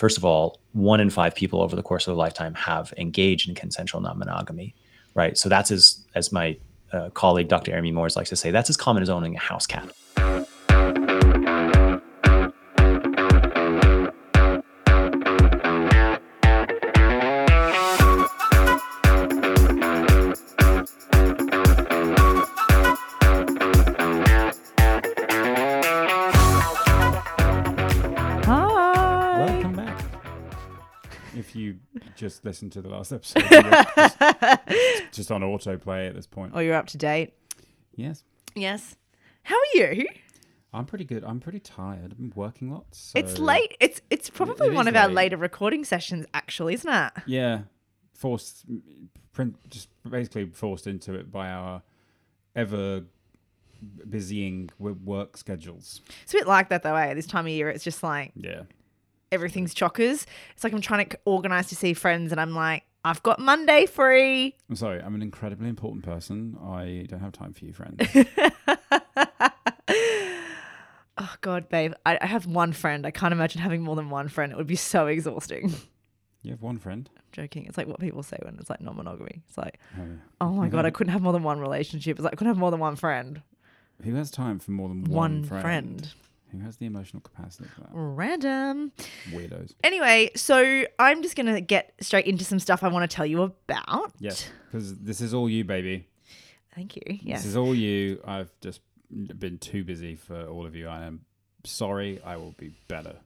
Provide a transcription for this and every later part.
first of all, one in five people over the course of a lifetime have engaged in consensual non-monogamy, right? So that's as as my uh, colleague Dr. Amy Moors likes to say, that's as common as owning a house cat. Just listened to the last episode, just, just on autoplay at this point. Oh, you're up to date. Yes, Yes. How are you? I'm pretty good. I'm pretty tired. I've been working lots. So It's late. It's it's probably it one is of our later recording sessions, actually, isn't it? Yeah, forced, print, just basically forced into it by our ever busying w- work schedules. It's a bit like that though, eh? This time of year, it's just like Yeah. Everything's chockers. It's like I'm trying to organize to see friends, and I'm like, I've got Monday free. I'm sorry. I'm an incredibly important person. I don't have time for you, friend. Oh God, babe, I, I have one friend. I can't imagine having more than one friend. It would be so exhausting. you have one friend. I'm joking. It's like what people say when it's like non-monogamy. It's like, Oh, yeah. oh my god, I couldn't have more than one relationship. It's like I couldn't have more than one friend. Who has time for more than One, one, friend. Who has the emotional capacity for that? Random. Weirdos. Anyway, so I'm just gonna get straight into some stuff I want to tell you about. Yes, because this is all you, baby. Thank you. Yes. This is all you. I've just been too busy for all of you. I am sorry. I will be better.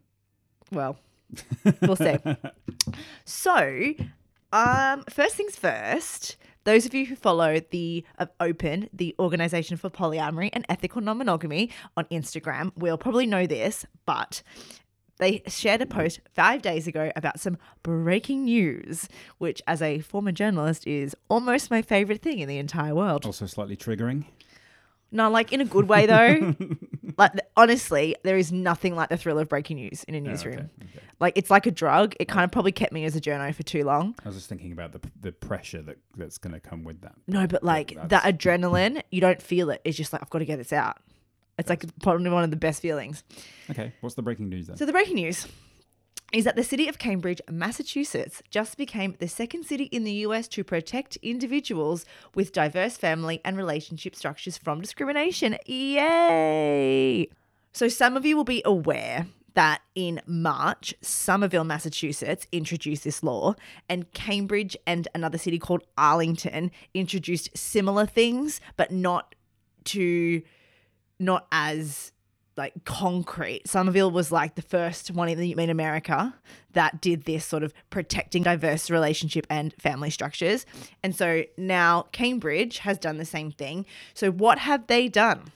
Well, we'll see. So, um, first things first. Those of you who follow the uh, Open, the Organization for Polyamory and Ethical Non-Monogamy on Instagram, will probably know this, but they shared a post five days ago about some breaking news, which, as a former journalist, is almost my favorite thing in the entire world. Also slightly triggering. No, like in a good way though. like honestly, there is nothing like the thrill of breaking news in a Oh, newsroom. okay, okay. Like it's like a drug. It kind of oh. probably kept me as a journo for too long. I was just thinking about the the pressure that that's going to come with that. No, but like that that's- adrenaline, you don't feel it. It's just like I've got to get this out. It's like probably one of the best feelings. Okay, what's the breaking news then? So the breaking news is that the city of Cambridge, Massachusetts, just became the second city in the US to protect individuals with diverse family and relationship structures from discrimination. Yay! So some of you will be aware that in March, Somerville, Massachusetts introduced this law, and Cambridge and another city called Arlington introduced similar things, but not to not as like concrete. Somerville was like the first one in, the, in America that did this sort of protecting diverse relationship and family structures. And so now Cambridge has done the same thing. So what have they done?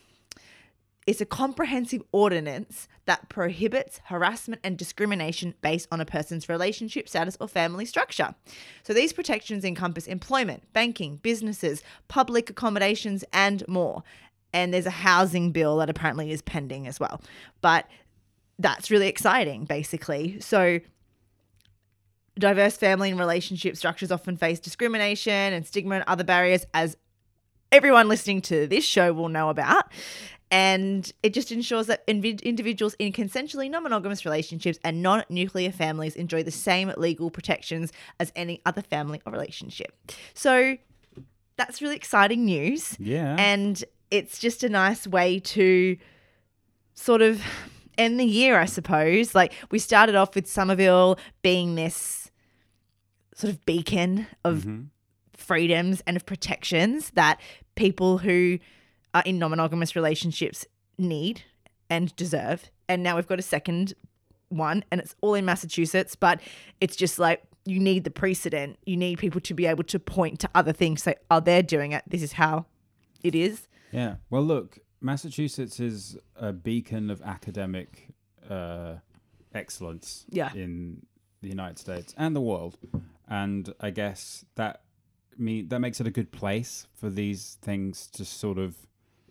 It's a comprehensive ordinance that prohibits harassment and discrimination based on a person's relationship status or family structure. So these protections encompass employment, banking, businesses, public accommodations, and more. And there's a housing bill that apparently is pending as well. But that's really exciting, basically. So diverse family and relationship structures often face discrimination and stigma and other barriers, as everyone listening to this show will know about. And it just ensures that invi- individuals in consensually non monogamous relationships and non nuclear families enjoy the same legal protections as any other family or relationship. So that's really exciting news. yeah. And it's just a nice way to sort of end the year, I suppose. Like we started off with Somerville being this sort of beacon of Mhm. freedoms and of protections that people who are in non monogamous relationships need and deserve. And now we've got a second one, and it's all in Massachusetts, but it's just like you need the precedent. You need people to be able to point to other things, say, oh, they're doing it. This is how it is. Yeah. Well, look, Massachusetts is a beacon of academic uh, excellence Yeah. in the United States and the world, and I guess that me that makes it a good place for these things to sort of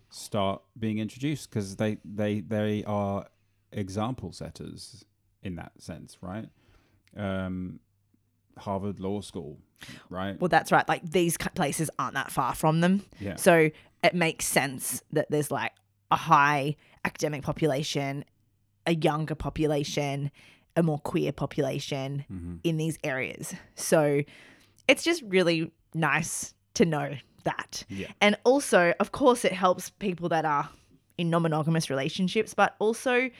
start being introduced because they they they are example setters in that sense, right? Um, Harvard Law School, right? Well, that's right. Like these places aren't that far from them. Yeah. So it makes sense that there's like a high academic population, a younger population, a more queer population Mm-hmm. in these areas. So it's just really nice to know that. Yeah. And also, of course, it helps people that are in non monogamous relationships, but also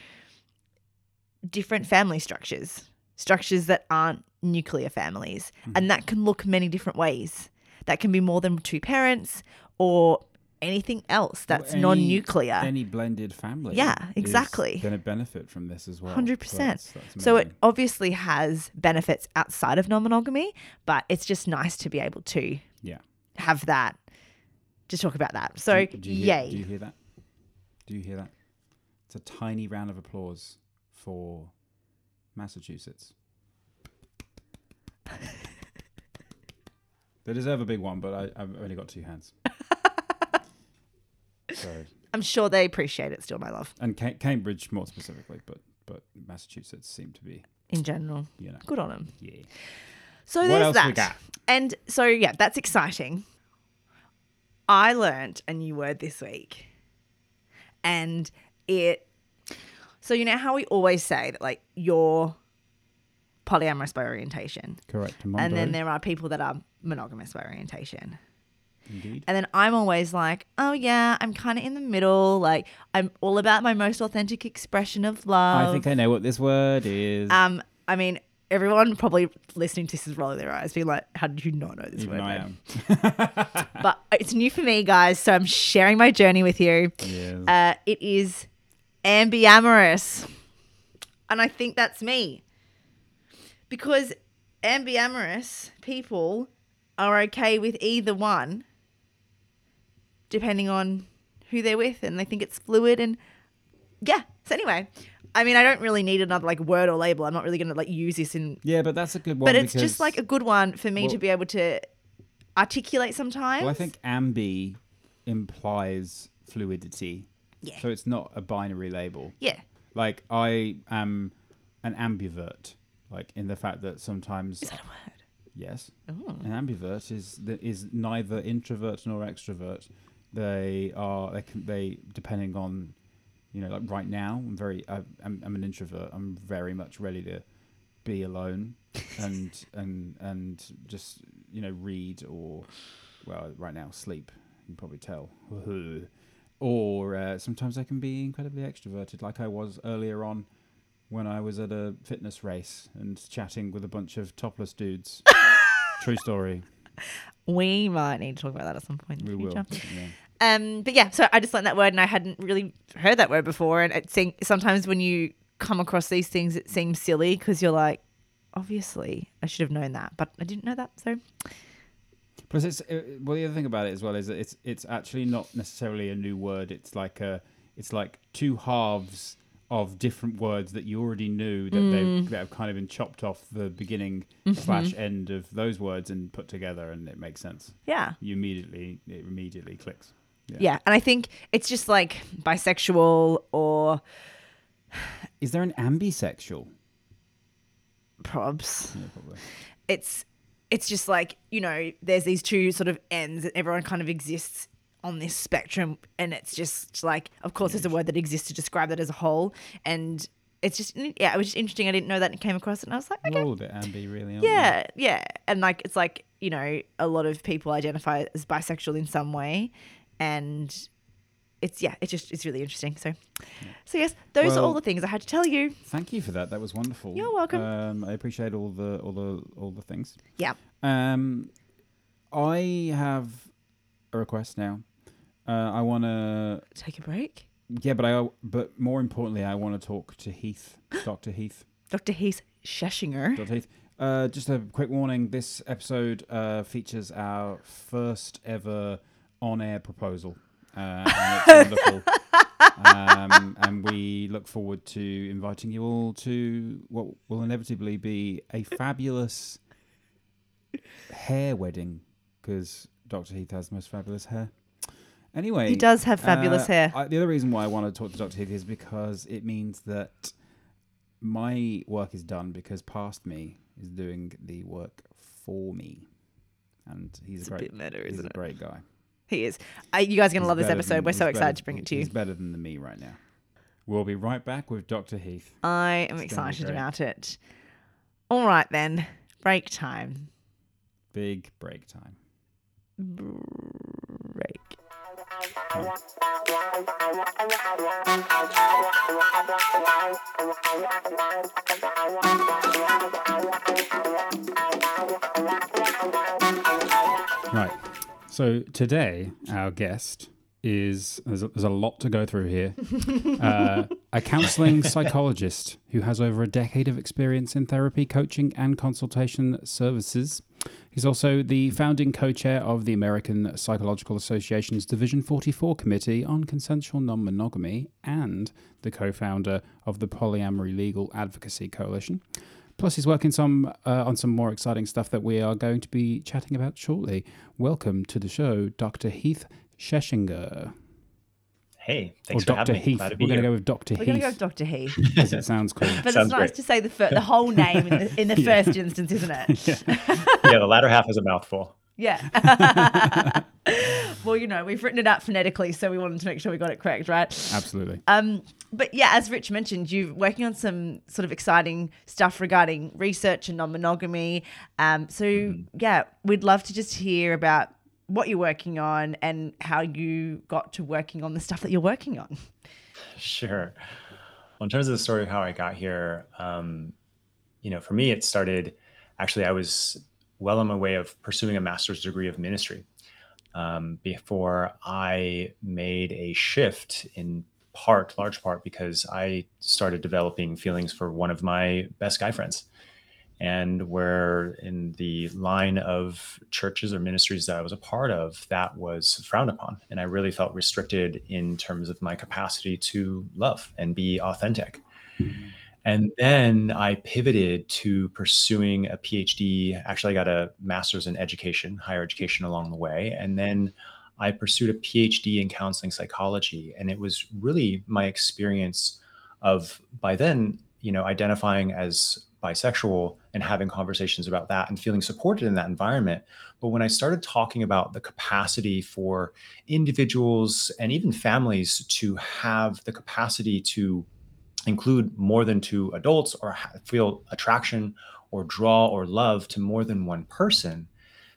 different family structures, structures that aren't nuclear families. Mm-hmm. And that can look many different ways. That can be more than two parents or anything else that's Any- non nuclear. Any blended family. Yeah, exactly. Going to benefit from this as well. Hundred So percent. that's- that's So it obviously has benefits outside of non-monogamy, but it's just nice to be able to yeah. have that. To talk about that. So do, do you hear, yay! Do you hear that? Do you hear that? It's a tiny round of applause for Massachusetts. they deserve a big one, but I, I've only got two hands. So, I'm sure they appreciate it still, my love, and Ca- Cambridge more specifically, but but Massachusetts seem to be, in general. you know, Good on them. yeah. So What there's else that. we got? And so yeah, that's exciting. I learned a new word this week. And it so you know how we always say that like you're polyamorous by orientation. Correct. And then there are people that are monogamous by orientation. Indeed. And then I'm always like, oh yeah, I'm kind of in the middle. Like I'm all about my most authentic expression of love. I think I know what this word is. Um, I mean, everyone probably listening to this is rolling their eyes, being like, "How did you not know this Even word?" I am. But it's new for me, guys. So I'm sharing my journey with you. Yes. Uh, it is ambiamorous, and I think that's me because ambiamorous people are okay with either one, depending on who they're with, and they think it's fluid. And yeah. So anyway. I mean, I don't really need another like word or label. I'm not really gonna like use this in yeah, but that's a good one. but it's because- just like a good one for me to be able to articulate sometimes. Well, I think ambi implies fluidity. Yeah. So it's not a binary label. yeah, Like I am an ambivert, like in the fact that sometimes is that a word? yes, Oh. an ambivert is the, is neither introvert nor extrovert. They are they can, they depending on you know like right now I'm very I, I'm I'm an introvert. I'm very much ready to be alone and and and just you know read or well right now sleep. You can probably tell. Or uh, sometimes I can be incredibly extroverted, like I was earlier on when I was at a fitness race and chatting with a bunch of topless dudes. True story. We might need to talk about that at some point in We the will. future. Yeah. Um, but yeah, so I just learned that word and I hadn't really heard that word before. And it seems, sometimes when you come across these things, it seems silly because you're like, obviously, I should have known that, but I didn't know that. So Plus, it's uh, well. The other thing about it as well is that it's it's actually not necessarily a new word. It's like a it's like two halves of different words that you already knew that Mm. they've that have kind of been chopped off the beginning Mm-hmm. slash end of those words and put together, and it makes sense. yeah. You immediately it immediately clicks. Yeah. And I think it's just like bisexual or Is there an ambisexual? probs. Yeah, probably. it's it's just like you know there's these two sort of ends and everyone kind of exists on this spectrum and it's just like of course there's a word that exists to describe that as a whole and it's just yeah it was just interesting i didn't know that and came across it and i was like okay all a bit ambi, really. Yeah yeah and like it's like you know a lot of people identify as bisexual in some way and it's yeah it's just it's really interesting so so yes those are all the things i had to tell you Thank you for that. That was wonderful. You're welcome. Um, I appreciate all the all the all the things. yeah Um, I have a request now. Uh, I want to, take a break yeah, but I, but more importantly, I want to talk to Heath, Doctor Heath, dr heath Schechinger Doctor Heath. Uh, just a quick warning: this episode uh, features our first ever on-air proposal, uh, and it's wonderful. um, and we look forward to inviting you all to what will inevitably be a fabulous hair wedding because Dr. Heath has the most fabulous hair. Anyway, He does have fabulous uh, hair. I, the other reason why I want to talk to Dr. Heath is because it means that my work is done because past me is doing the work for me. And he's It's a a great bit meta, he's isn't a it? great guy. He is. Uh, you guys are going to love this episode. than- We're so excited to bring it to you. He's better than the me right now. We'll be right back with Dr. Heath. I am gonna excited about it. All right, then. Break time. Big break time. Break. Right. So today, our guest is there's a, there's a lot to go through here. Uh, a counseling psychologist who has over a decade of experience in therapy, coaching, and consultation services. He's also the founding co chair of the American Psychological Association's Division 44 Committee on Consensual Non Monogamy and the co founder of the Polyamory Legal Advocacy Coalition. Plus, he's working some uh, on some more exciting stuff that we are going to be chatting about shortly. Welcome to the show, Dr. Heath Schechinger. Hey, thanks or for Dr. having me. Heath. Glad to be We're going to go with Dr. We're Heath. going to go with Dr. Heath. because it sounds cool. But Sounds it's nice great. to say the, fir- the whole name in the, in the Yeah. first instance, isn't it? yeah, the latter half is a mouthful. Yeah. well, you know, we've written it out phonetically, so we wanted to make sure we got it correct, right? Absolutely. Um, but yeah, as Rich mentioned, you're working on some sort of exciting stuff regarding research and non-monogamy. Um, so yeah, we'd love to just hear about what you're working on and how you got to working on the stuff that you're working on. Sure. Well, in terms of the story of how I got here, um, you know, for me, it started actually, I was well on my way of pursuing a master's degree of ministry um, before I made a shift in part, large part, because I started developing feelings for one of my best guy friends. And where in the line of churches or ministries that I was a part of, that was frowned upon. And I really felt restricted in terms of my capacity to love and be authentic. And then I pivoted to pursuing a PhD. Actually, I got a master's in education, higher education along the way. And then I pursued a PhD in counseling psychology. And it was really my experience of, by then, you know, identifying as bisexual and having conversations about that and feeling supported in that environment. But when I started talking about the capacity for individuals and even families to have the capacity to include more than two adults or feel attraction or draw or love to more than one person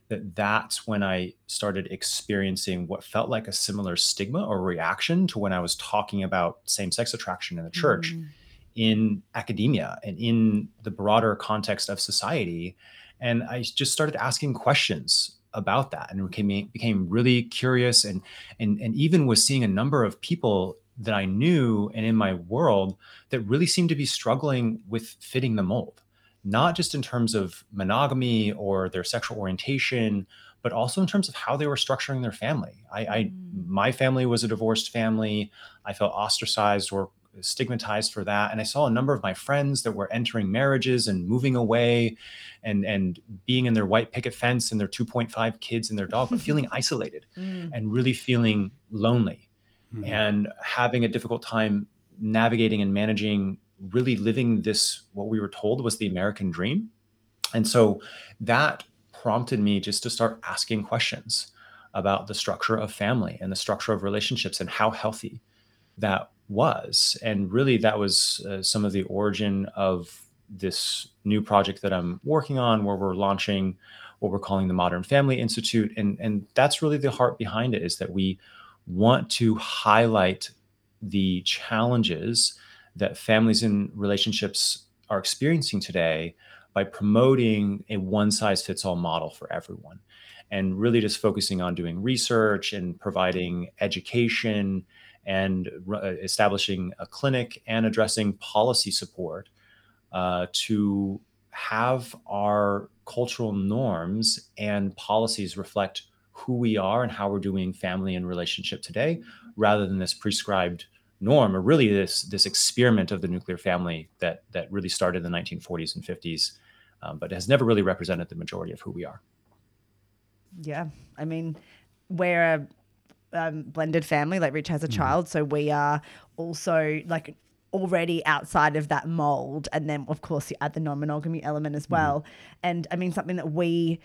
that that's when i started experiencing what felt like a similar stigma or reaction to when i was talking about same-sex attraction in the church mm. In academia and in the broader context of society and i just started asking questions about that and became became really curious and and and even was seeing a number of people that I knew and in my world that really seemed to be struggling with fitting the mold, not just in terms of monogamy or their sexual orientation, but also in terms of how they were structuring their family. I, I mm. my family was a divorced family. I felt ostracized or stigmatized for that and i saw a number of my friends that were entering marriages and moving away and and being in their white picket fence and their 2.5 kids and their dog but feeling isolated Mm. and really feeling lonely Mhm. and having a difficult time navigating and managing really living this what we were told was the american dream and so that prompted me just to start asking questions about the structure of family and the structure of relationships and how healthy that was. And really that was uh, some of the origin of this new project that i'm working on where we're launching what we're calling the modern family institute. And and that's really the heart behind it is that we want to highlight the challenges that families and relationships are experiencing today by promoting a one size fits all model for everyone and really just focusing on doing research and providing education and r- uh, establishing a clinic and addressing policy support uh, to have our cultural norms and policies reflect who we are and how we're doing family and relationship today rather than this prescribed norm or really this this experiment of the nuclear family that that really started in the 1940s and 50s um, but has never really represented the majority of who we are. Yeah, I mean, we're a um, blended family. Like Rich has a child, so we are also like already outside of that mold. And then, of course, you add the non-monogamy element as well. And I mean, something that we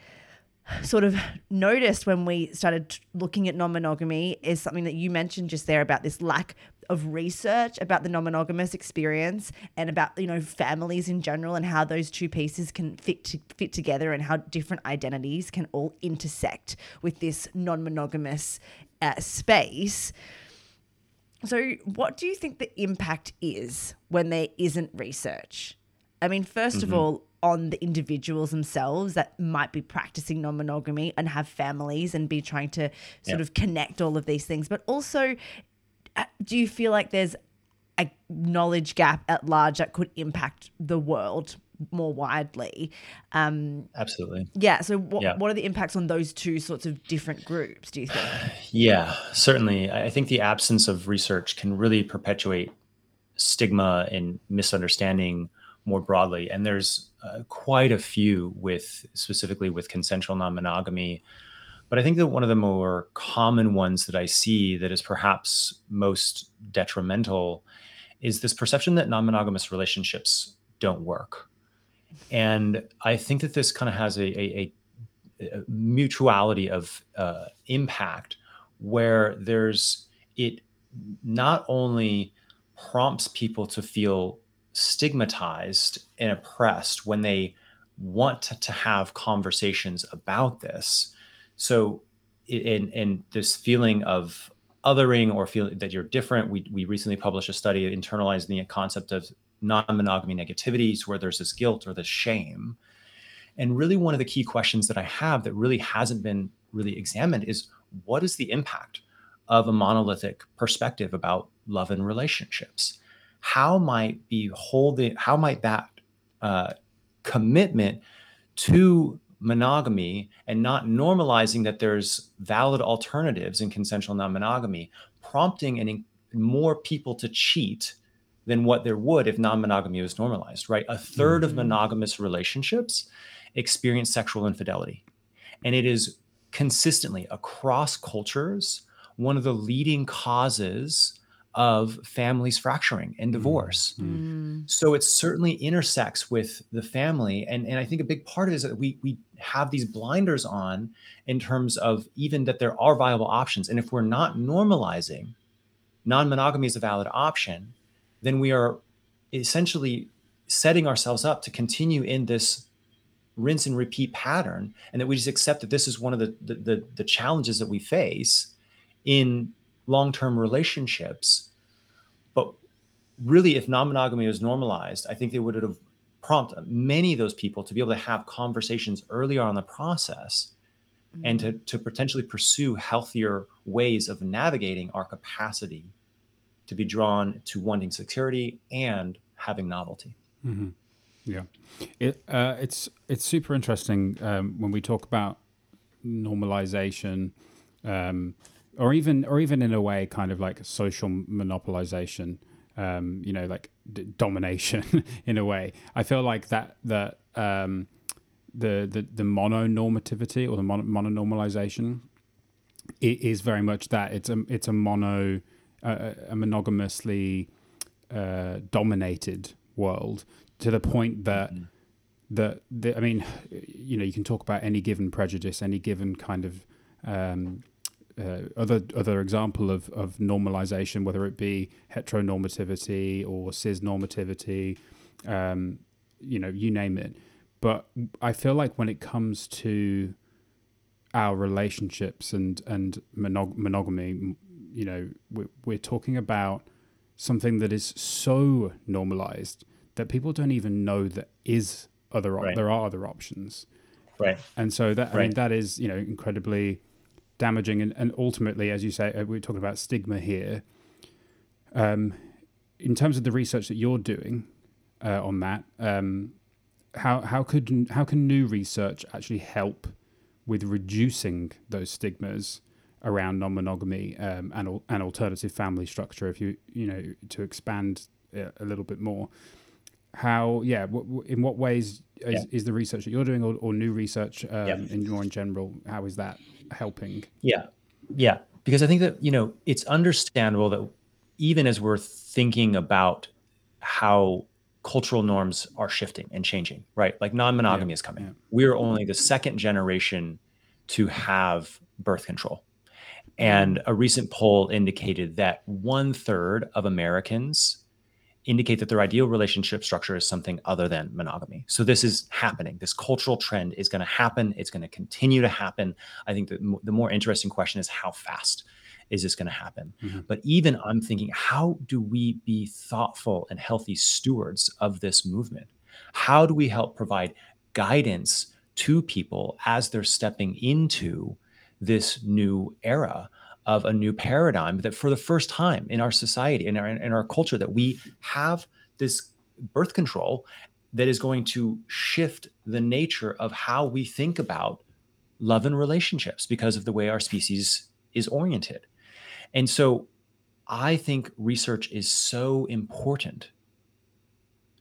sort of noticed when we started looking at non-monogamy is something that you mentioned just there about this lack of research about the non-monogamous experience and about you know families in general and how those two pieces can fit to, fit together and how different identities can all intersect with this non-monogamous uh, space. So what do you think the impact is when there isn't research? I mean 1st of all on the individuals themselves that might be practicing non monogamy and have families and be trying to sort of connect all of these things. But also, uh, do you feel like there's a knowledge gap at large that could impact the world more widely? Um, Absolutely. yeah. So, what, Yeah. what are the impacts on those two sorts of different groups, do you think? Yeah, certainly. I I think the absence of research can really perpetuate stigma and misunderstanding more broadly. And there's uh, quite a few with specifically with consensual non-monogamy. But I think that one of the more common ones that I see that is perhaps most detrimental is this perception that non-monogamous relationships don't work. And I think that this kind of has a, a, a, mutuality of uh, impact where there's it not only prompts people to feel stigmatized and oppressed when they want to, have conversations about this. So in in this feeling of othering or feeling that you're different we, we recently published a study internalizing the concept of non-monogamy negativities where there's this guilt or this shame. And really one of the key questions that i have that really hasn't been really examined is what is the impact of a monolithic perspective about love and relationships? How might be holding how might that uh, commitment to monogamy and not normalizing that there's valid alternatives in consensual non-monogamy prompting and more people to cheat than what there would if non-monogamy was normalized right? A 3rd of Mhm. monogamous relationships experience sexual infidelity. And it is consistently across cultures one of the leading causes of families fracturing and divorce. Mm. so it certainly intersects with the family. And and i think a big part of it is that we we have these blinders on in terms of even that there are viable options. And if we're not normalizing non-monogamy as a valid option then we are essentially setting ourselves up to continue in this rinse and repeat pattern and that we just accept that this is one of the the, the, the challenges that we face in long-term relationships. But really if non-monogamy was normalized i think they would have prompted many of those people to be able to have conversations earlier on in the process and mm-hmm. to, to potentially pursue healthier ways of navigating our capacity to be drawn to wanting security and having novelty hmm Yeah, it uh, it's it's super interesting um, when we talk about normalization, um, or even or even in a way, kind of like social monopolization. Um, you know, like d- domination in a way. I feel like that that um, the the the mononormativity or the mon- mononormalization it is very much that it's a it's a mono uh, a monogamously uh, dominated world to the point that that the, I mean, you know, you can talk about any given prejudice, any given kind of um, uh, other other example of of normalization, whether it be heteronormativity or cis normativity, um, you know, you name it. But I feel like when it comes to our relationships and and monog- monogamy, you know, we're, we're talking about something that is so normalized that people don't even know that is other op- Right. there are other options. Right. And so that I mean that is you know incredibly damaging. And, and ultimately as you say uh, we're talking about stigma here. Um in terms of the research that you're doing uh, on that um how how could how can new research actually help with reducing those stigmas around non-monogamy um, and and alternative family structure if you you know to expand a little bit more how yeah w- w- in what ways is, Yeah. is the research that you're doing or, or new research um, Yeah. in more in general how is that helping Yeah. Yeah. Because I think that, you know, it's understandable that even as we're thinking about how cultural norms are shifting and changing, right? Like non monogamy is coming. yeah. We're only the second generation to have birth control. And a recent poll indicated that one third of Americans indicate that their ideal relationship structure is something other than monogamy. So this is happening. This cultural trend is going to happen. It's going to continue to happen. I think that the more interesting question is how fast is this going to happen? Mm-hmm. But even I'm thinking, how do we be thoughtful and healthy stewards of this movement? How do we help provide guidance to people as they're stepping into this new era of a new paradigm that for the first time in our society in our in our culture that we have this birth control that is going to shift the nature of how we think about love and relationships because of the way our species is oriented. And so I think research is so important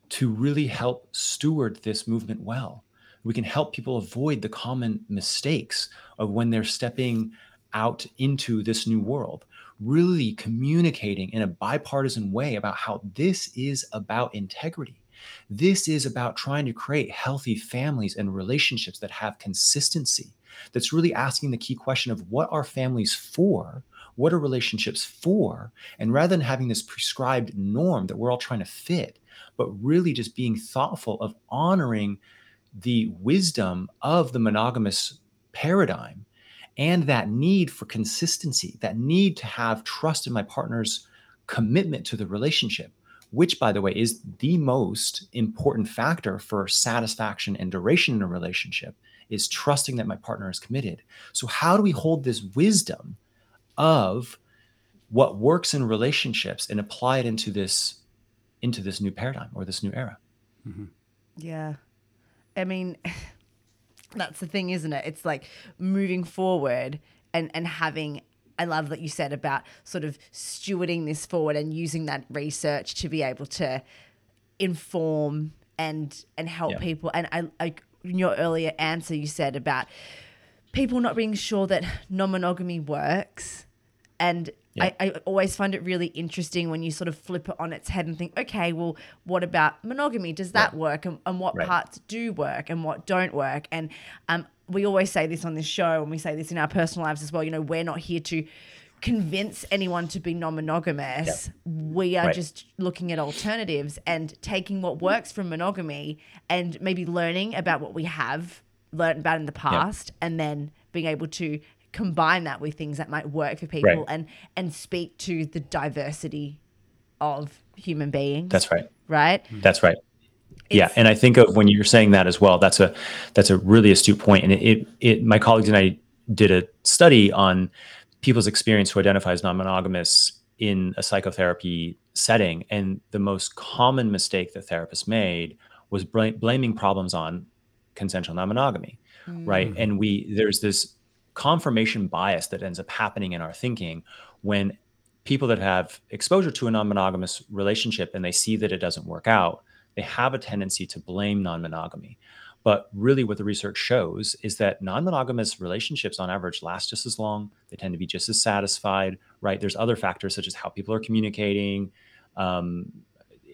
to really help steward this movement well. We can help people avoid the common mistakes of when they're stepping out into this new world, really communicating in a bipartisan way about how this is about integrity. This is about trying to create healthy families and relationships that have consistency. That's really asking the key question of what are families for? What are relationships for? And rather than having this prescribed norm that we're all trying to fit, but really just being thoughtful of honoring the wisdom of the monogamous paradigm and that need for consistency, that need to have trust in my partner's commitment to the relationship, which, by the way, is the most important factor for satisfaction and duration in a relationship, is trusting that my partner is committed. So, how do we hold this wisdom of what works in relationships and apply it into this into this new paradigm or this new era? Mm-hmm. Yeah, I mean. That's the thing, isn't it? It's like moving forward and and having I love that you said about sort of stewarding this forward and using that research to be able to inform and and help yeah. people. And I like in your earlier answer you said about people not being sure that non-monogamy works and yeah. I, I always find it really interesting when you sort of flip it on its head and think, okay, well, what about monogamy? Does that right. work? And, and what right. parts do work and what don't work? And um, we always say this on this show, and we say this in our personal lives as well. You know, we're not here to convince anyone to be non-monogamous. We are right. just looking at alternatives and taking what works from monogamy and maybe learning about what we have learned about in the past and then being able to combine that with things that might work for people right. and and speak to the diversity of human beings. That's right. Right? That's right. It's, yeah, and I think of when you're saying that as well. That's a that's a really astute point. And it, it, it my colleagues and I did a study on people's experience who identify as non-monogamous in a psychotherapy setting, and the most common mistake that therapists made was bl- blaming problems on consensual non-monogamy, mm. right? And we there's this confirmation bias that ends up happening in our thinking when people that have exposure to a non-monogamous relationship and they see that it doesn't work out they have a tendency to blame non-monogamy. But really what the research shows is that non-monogamous relationships on average last just as long. They tend to be just as satisfied right? There's other factors such as how people are communicating um,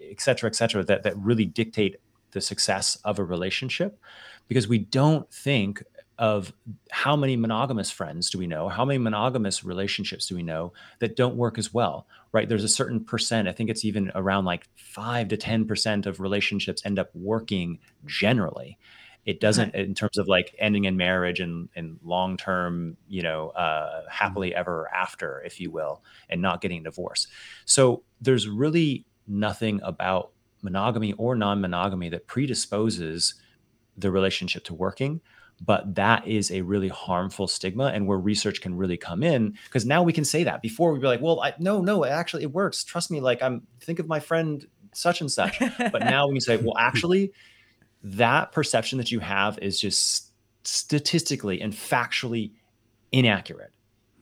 et cetera et cetera that, that really dictate the success of a relationship. Because we don't think of how many monogamous friends do we know? How many monogamous relationships do we know that don't work as well right? There's a certain percent i think it's even around like 5 to 10% of relationships end up working generally. It doesn't in terms of like ending in marriage and, and long term you know uh, happily ever after if you will and not getting divorced. So there's really nothing about monogamy or non-monogamy that predisposes the relationship to working but that is a really harmful stigma and where research can really come in because now we can say that. Before we'd be like well I, no no actually it works. Trust me like i'm think of my friend such and such. But now we can say well actually that perception that you have is just statistically and factually inaccurate.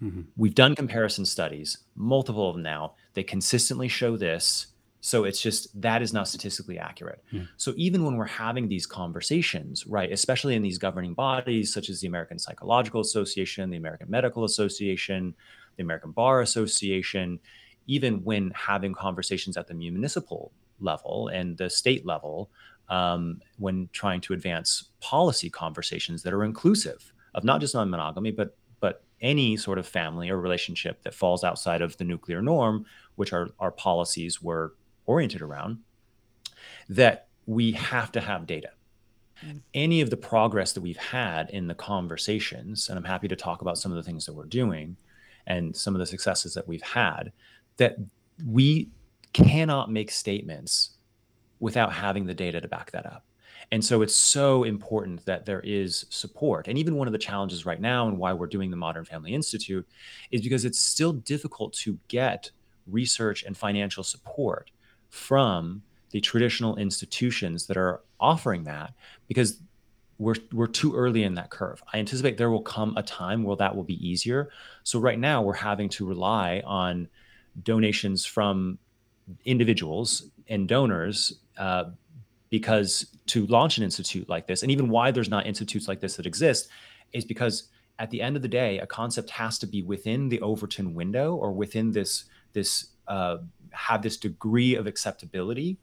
Mm-hmm. we've done comparison studies multiple of them now they consistently show this so it's just that is not statistically accurate. Yeah. So even when we're having these conversations, right, especially in these governing bodies such as the American Psychological Association, the American Medical Association, the American Bar Association, even when having conversations at the municipal level and the state level, um, when trying to advance policy conversations that are inclusive of not just non-monogamy, but but any sort of family or relationship that falls outside of the nuclear norm, which our, our policies were oriented around, that we have to have data. Mm. Any of the progress that we've had in the conversations, and I'm happy to talk about some of the things that we're doing and some of the successes that we've had, that we cannot make statements without having the data to back that up. And so it's so important that there is support. And even one of the challenges right now and why we're doing the Modern Family Institute is because it's still difficult to get research and financial support from the traditional institutions that are offering that because we're we're too early in that curve. I anticipate there will come a time where that will be easier. So right now we're having to rely on donations from individuals and donors uh, because to launch an institute like this, and even why there's not institutes like this that exist, is because at the end of the day, a concept has to be within the Overton window or within this this uh, have this degree of acceptability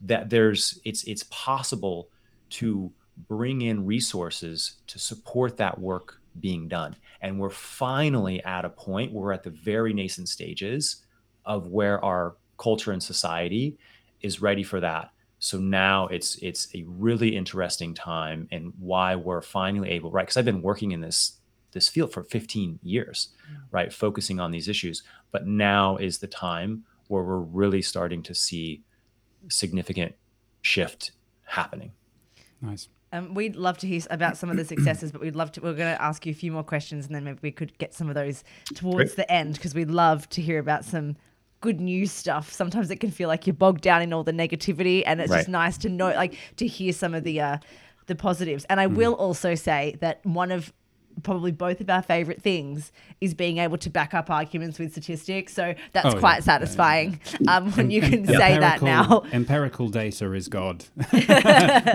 that there's it's it's possible to bring in resources to support that work being done. And we're finally at a point where we're at the very nascent stages of where our culture and society is ready for that so now it's it's a really interesting time and why we're finally able, right? Because I've been working in this this field for 15 years, mm. right? Focusing on these issues. But now is the time where we're really starting to see significant shift happening. Nice. Um, we'd love to hear about some of the successes, but we'd love to. We're going to ask you a few more questions, and then maybe we could get some of those towards Great. the end because we'd love to hear about some good news stuff, sometimes it can feel like you're bogged down in all the negativity, and it's right. just nice to know, like, to hear some of the uh, the positives. And I mm. will also say that one of probably both of our favorite things is being able to back up arguments with statistics. So that's oh, quite yeah. satisfying yeah, yeah. Um, when you can say that now. Empirical data is God. well,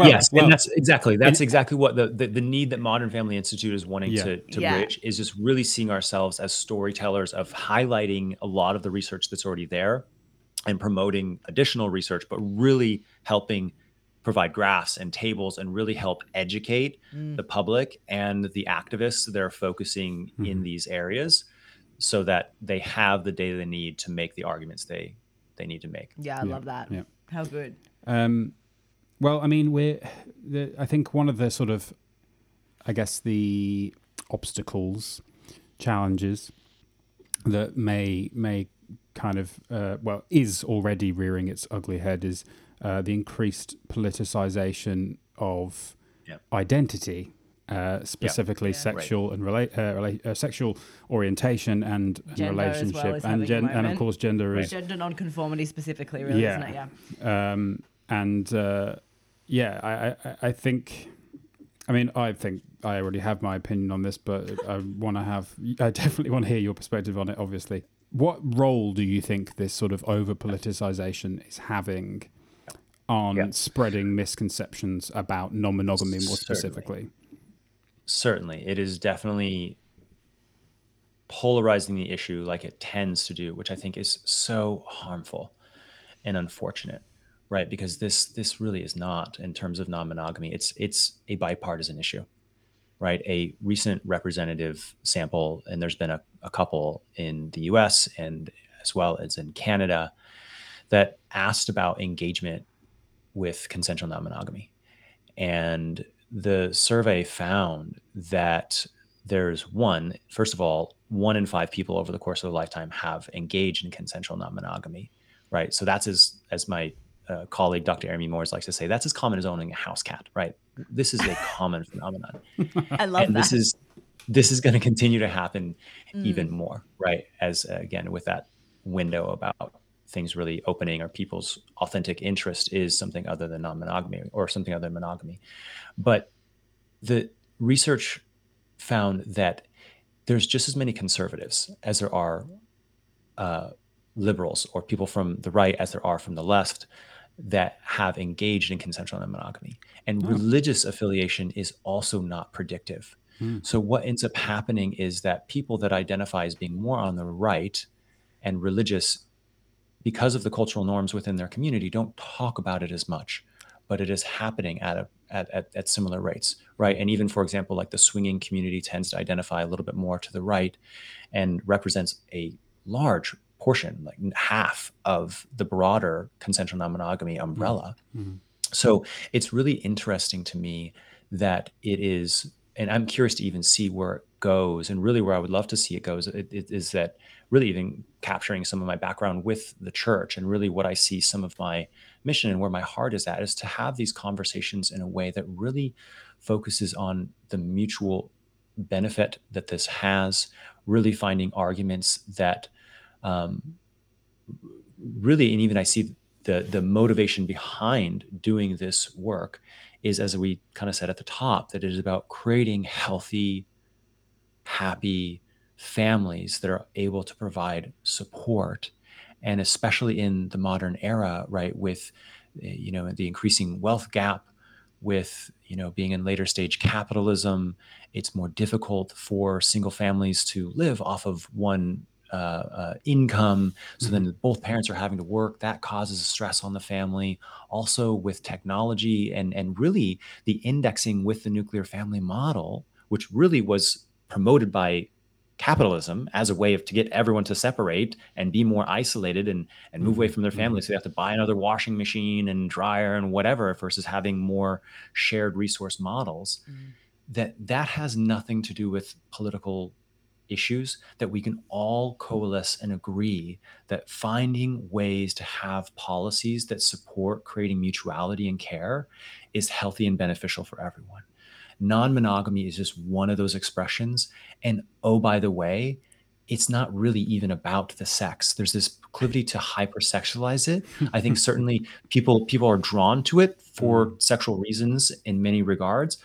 yes, well, and that's exactly that's exactly what the, the, the need that Modern Family Institute is wanting to, to bridge is just really seeing ourselves as storytellers of highlighting a lot of the research that's already there and promoting additional research, but really helping provide graphs and tables and really help educate mm. the public and the activists that are focusing mm-hmm. in these areas so that they have the data they need to make the arguments they they need to make. Yeah, I yeah. love that. Yeah. How good. Um, well, I mean, we're. The, I think one of the sort of, I guess the obstacles, challenges that may may kind of uh, well is already rearing its ugly head is uh, the increased politicization of yep. identity, uh, specifically yep. yeah, sexual right. and relate, uh, rela- uh, sexual orientation and, and relationship, well and gen- and of course gender right. is gender nonconformity specifically, really, yeah. isn't it? Yeah. Um, and uh, yeah, I, I, I think. I mean, I think I already have my opinion on this, but I want to have. I definitely want to hear your perspective on it. Obviously, what role do you think this sort of over politicization is having on spreading misconceptions about non-monogamy more specifically. Certainly, it is definitely polarizing the issue like it tends to do, which I think is so harmful and unfortunate, right? Because this this really is not in terms of non-monogamy. It's it's a bipartisan issue, right? A recent representative sample, and there's been a, a couple in the U.S. and as well as in Canada that asked about engagement with consensual non monogamy. And the survey found that there's one, first of all, one in five people over the course of a lifetime have engaged in consensual non monogamy, right? So that's as, as my uh, colleague, Dr. Amy Moors, likes to say, that's as common as owning a house cat, right? This is a common phenomenon. I love and that. This is, this is going to continue to happen mm. even more, right? As uh, again, with that window about things really opening or people's authentic interest is something other than non-monogamy or something other than monogamy but the research found that there's just as many conservatives as there are uh, liberals or people from the right as there are from the left that have engaged in consensual non-monogamy and oh. religious affiliation is also not predictive mm. so what ends up happening is that people that identify as being more on the right and religious because of the cultural norms within their community, don't talk about it as much, but it is happening at a at, at, at similar rates, right? And even, for example, like the swinging community tends to identify a little bit more to the right and represents a large portion, like half of the broader consensual non monogamy umbrella. Mhm. So it's really interesting to me that it is, and I'm curious to even see where it goes, and really where I would love to see it goes it, it is that really even capturing some of my background with the church and really what I see some of my mission and where my heart is at is to have these conversations in a way that really focuses on the mutual benefit that this has, really finding arguments that um, really, and even I see the the motivation behind doing this work is, as we kind of said at the top, that it is about creating healthy, happy families that are able to provide support, and especially in the modern era, right, with eh, you know the increasing wealth gap, with you know being in later stage capitalism, it's more difficult for single families to live off of one uh, uh, income. So Mhm. then both parents are having to work. That causes stress on the family. Also, with technology and and really the indexing with the nuclear family model, which really was promoted by capitalism as a way of to get everyone to separate and be more isolated and and move away Mhm. from their Mhm. family. So they have to buy another washing machine and dryer and whatever versus having more shared resource models Mm. that that has nothing to do with political issues that we can all coalesce and agree that finding ways to have policies that support creating mutuality and care is healthy and beneficial for everyone. Non-monogamy is just one of those expressions and oh by the way, it's not really even about the sex. There's this proclivity to hypersexualize it. I think certainly people people are drawn to it for Mm. sexual reasons in many regards,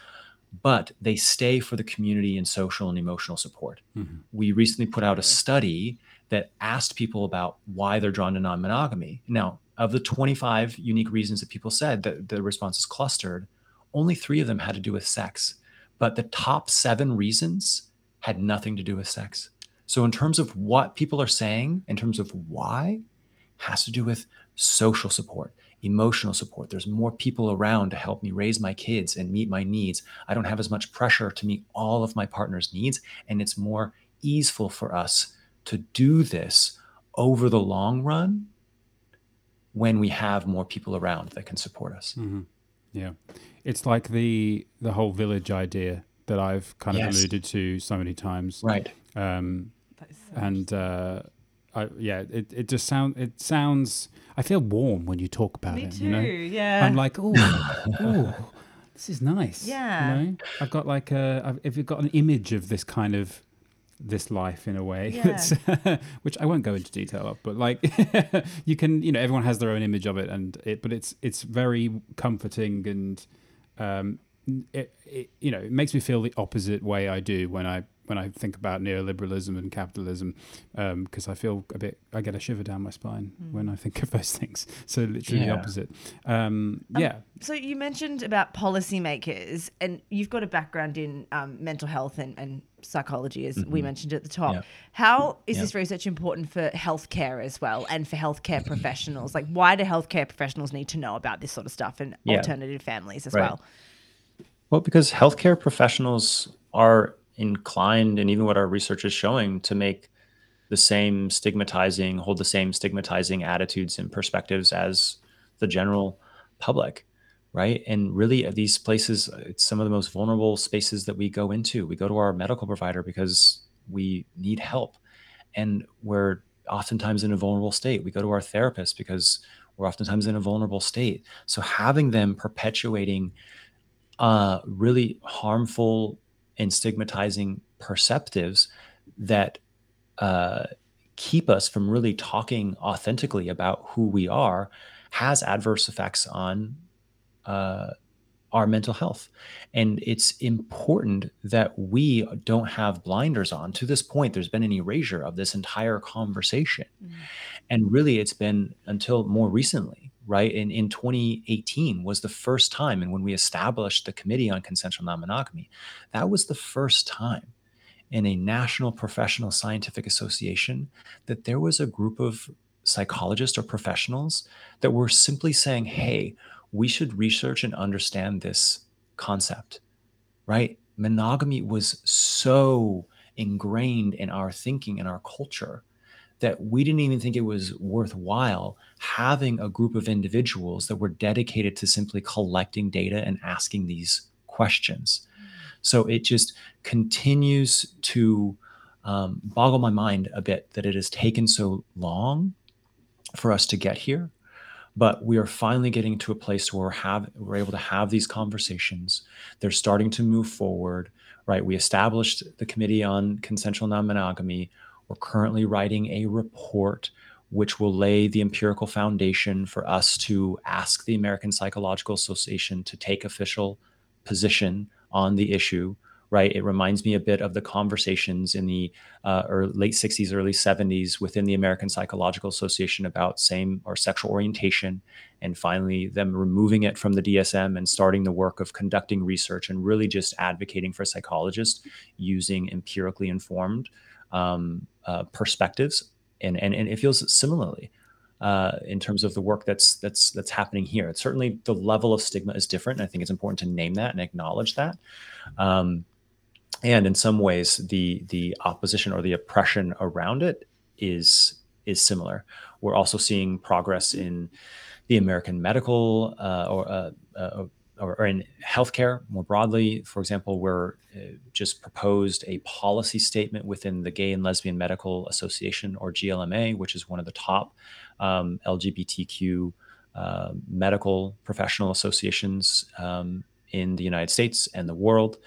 but they stay for the community and social and emotional support. Mhm. We recently put out a study that asked people about why they're drawn to non monogamy. Now, of the 25 unique reasons that people said that the responses clustered, only three of them had to do with sex. But the top seven reasons had nothing to do with sex. So, in terms of what people are saying, in terms of why, has to do with social support, emotional support. There's more people around to help me raise my kids and meet my needs. I don't have as much pressure to meet all of my partner's needs. And it's more easeful for us to do this over the long run when we have more people around that can support us. Mhm. Yeah, it's like the the whole village idea that I've kind of Yes. alluded to so many times. Right. Um, so and uh, I, yeah, it, it just sound it sounds. I feel warm when you talk about Me it. too. You know, Yeah. I'm like, oh, oh, this is nice. Yeah. you know? I've got like a. I've, if you've got an image of this kind of this life in a way, Yeah. that's, which I won't go into detail of, but like you can, you know, everyone has their own image of it, and it, but it's it's very comforting and um, it, it you know it makes me feel the opposite way I do when I when I think about neoliberalism and capitalism because I feel a bit I get a shiver down my spine when I think of those things. So literally the Yeah. opposite. Um, yeah. So you mentioned about policymakers, and you've got a background in um, mental health and, and psychology, as we mentioned at the top. Mm-hmm. Yeah. How is Yeah. this research important for healthcare as well, and for healthcare professionals? Like, why do healthcare professionals need to know about this sort of stuff and Yeah. alternative families as Right. well? Well, because healthcare professionals are inclined, and even what our research is showing, to make the same stigmatizing, hold the same stigmatizing attitudes and perspectives as the general public, right? And really, at these places, it's some of the most vulnerable spaces that we go into. We go to our medical provider because we need help, and we're oftentimes in a vulnerable state. We go to our therapist because we're oftentimes in a vulnerable state. So having them perpetuating uh, really harmful and stigmatizing perceptives that uh, keep us from really talking authentically about who we are has adverse effects on uh, our mental health. And it's important that we don't have blinders on. To this point, there's been an erasure of this entire conversation. And really, it's been until more recently, right? In, in 2018 was the first time. And when we established the Committee on Consensual Non Monogamy, that was the first time in a national professional scientific association that there was a group of psychologists or professionals that were simply saying, hey, we should research and understand this concept, right? Monogamy was so ingrained in our thinking and our culture that we didn't even think it was worthwhile having a group of individuals that were dedicated to simply collecting data and asking these questions. So it just continues to um, boggle my mind a bit that it has taken so long for us to get here. But we are finally getting to a place where we're, have, we're able to have these conversations. They're starting to move forward, right? We established the Committee on Consensual Non Monogamy. We're currently writing a report which will lay the empirical foundation for us to ask the American Psychological Association to take official position on the issue right? It reminds me a bit of the conversations in the uh, or late 60s, early 70s within the American Psychological Association about same or sexual orientation, and finally them removing it from the DSM and starting the work of conducting research and really just advocating for psychologists using empirically informed um, uh, perspectives. And, and, and it feels similarly. Uh, in terms of the work that's that's that's happening here. It's certainly the level of stigma is different. And I think it's important to name that and acknowledge that. Um, and in some ways the the opposition or the oppression around it is is similar we're also seeing progress in the american medical uh, or, uh, uh, or, or in healthcare more broadly for example we're uh, just proposed a policy statement within the gay and lesbian medical association or glma which is one of the top um, lgbtq uh, medical professional associations um, in the united states and the world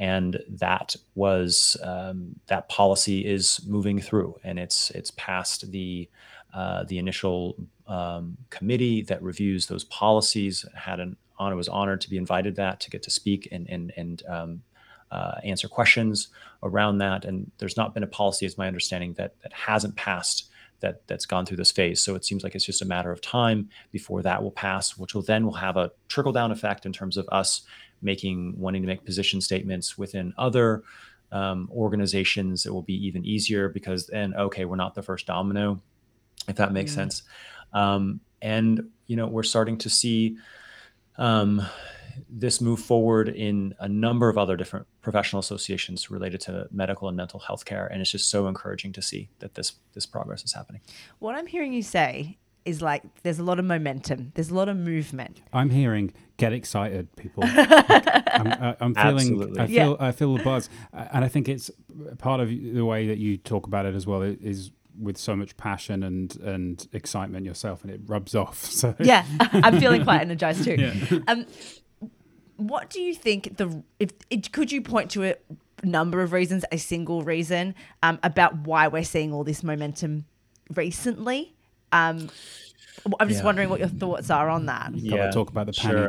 and that was um, that policy is moving through, and it's it's passed the uh, the initial um, committee that reviews those policies. Had an honor was honored to be invited that to get to speak and and and um, uh, answer questions around that. And there's not been a policy, as my understanding, that that hasn't passed that that's gone through this phase. So it seems like it's just a matter of time before that will pass, which will then will have a trickle down effect in terms of us making wanting to make position statements within other um, organizations it will be even easier because then okay we're not the first domino if that makes mm. sense um, and you know we're starting to see um, this move forward in a number of other different professional associations related to medical and mental health care and it's just so encouraging to see that this this progress is happening what i'm hearing you say is like there's a lot of momentum. There's a lot of movement. I'm hearing get excited, people. I'm, I'm, feeling. Absolutely. I feel. Yeah. I feel the buzz, and I think it's part of the way that you talk about it as well is with so much passion and and excitement yourself, and it rubs off. So yeah, I'm feeling quite energized too. Yeah. Um, what do you think the if it, could you point to a number of reasons, a single reason um, about why we're seeing all this momentum recently? Um, I'm just yeah. wondering what your thoughts are on that. Yeah, talk about the sure.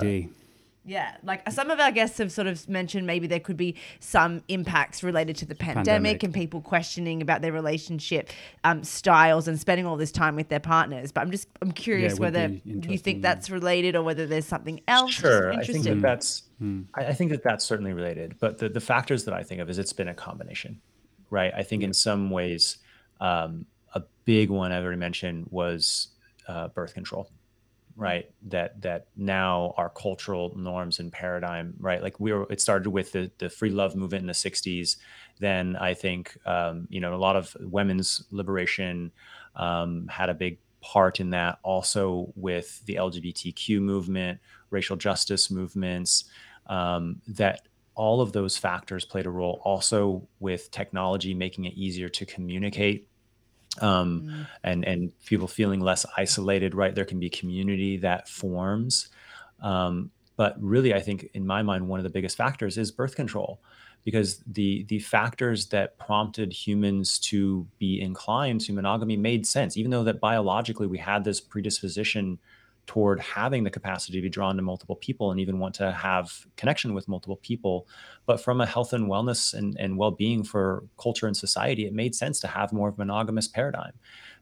D. Yeah, like some of our guests have sort of mentioned maybe there could be some impacts related to the pandemic, pandemic. and people questioning about their relationship um, styles and spending all this time with their partners. But I'm just I'm curious yeah, whether you think that's related or whether there's something else. Sure, I think that that's hmm. I think that that's certainly related. But the the factors that I think of is it's been a combination, right? I think yeah. in some ways. Um, a big one I already mentioned was uh, birth control, right? That that now our cultural norms and paradigm, right? Like we were, it started with the the free love movement in the '60s. Then I think um, you know a lot of women's liberation um, had a big part in that. Also with the LGBTQ movement, racial justice movements, um, that all of those factors played a role. Also with technology making it easier to communicate um, mm. and and people feeling less isolated. Right, there can be community that forms. Um, but really, I think in my mind, one of the biggest factors is birth control, because the the factors that prompted humans to be inclined to monogamy made sense, even though that biologically we had this predisposition toward having the capacity to be drawn to multiple people and even want to have connection with multiple people. But from a health and wellness and, and well being for culture and society, it made sense to have more of a monogamous paradigm.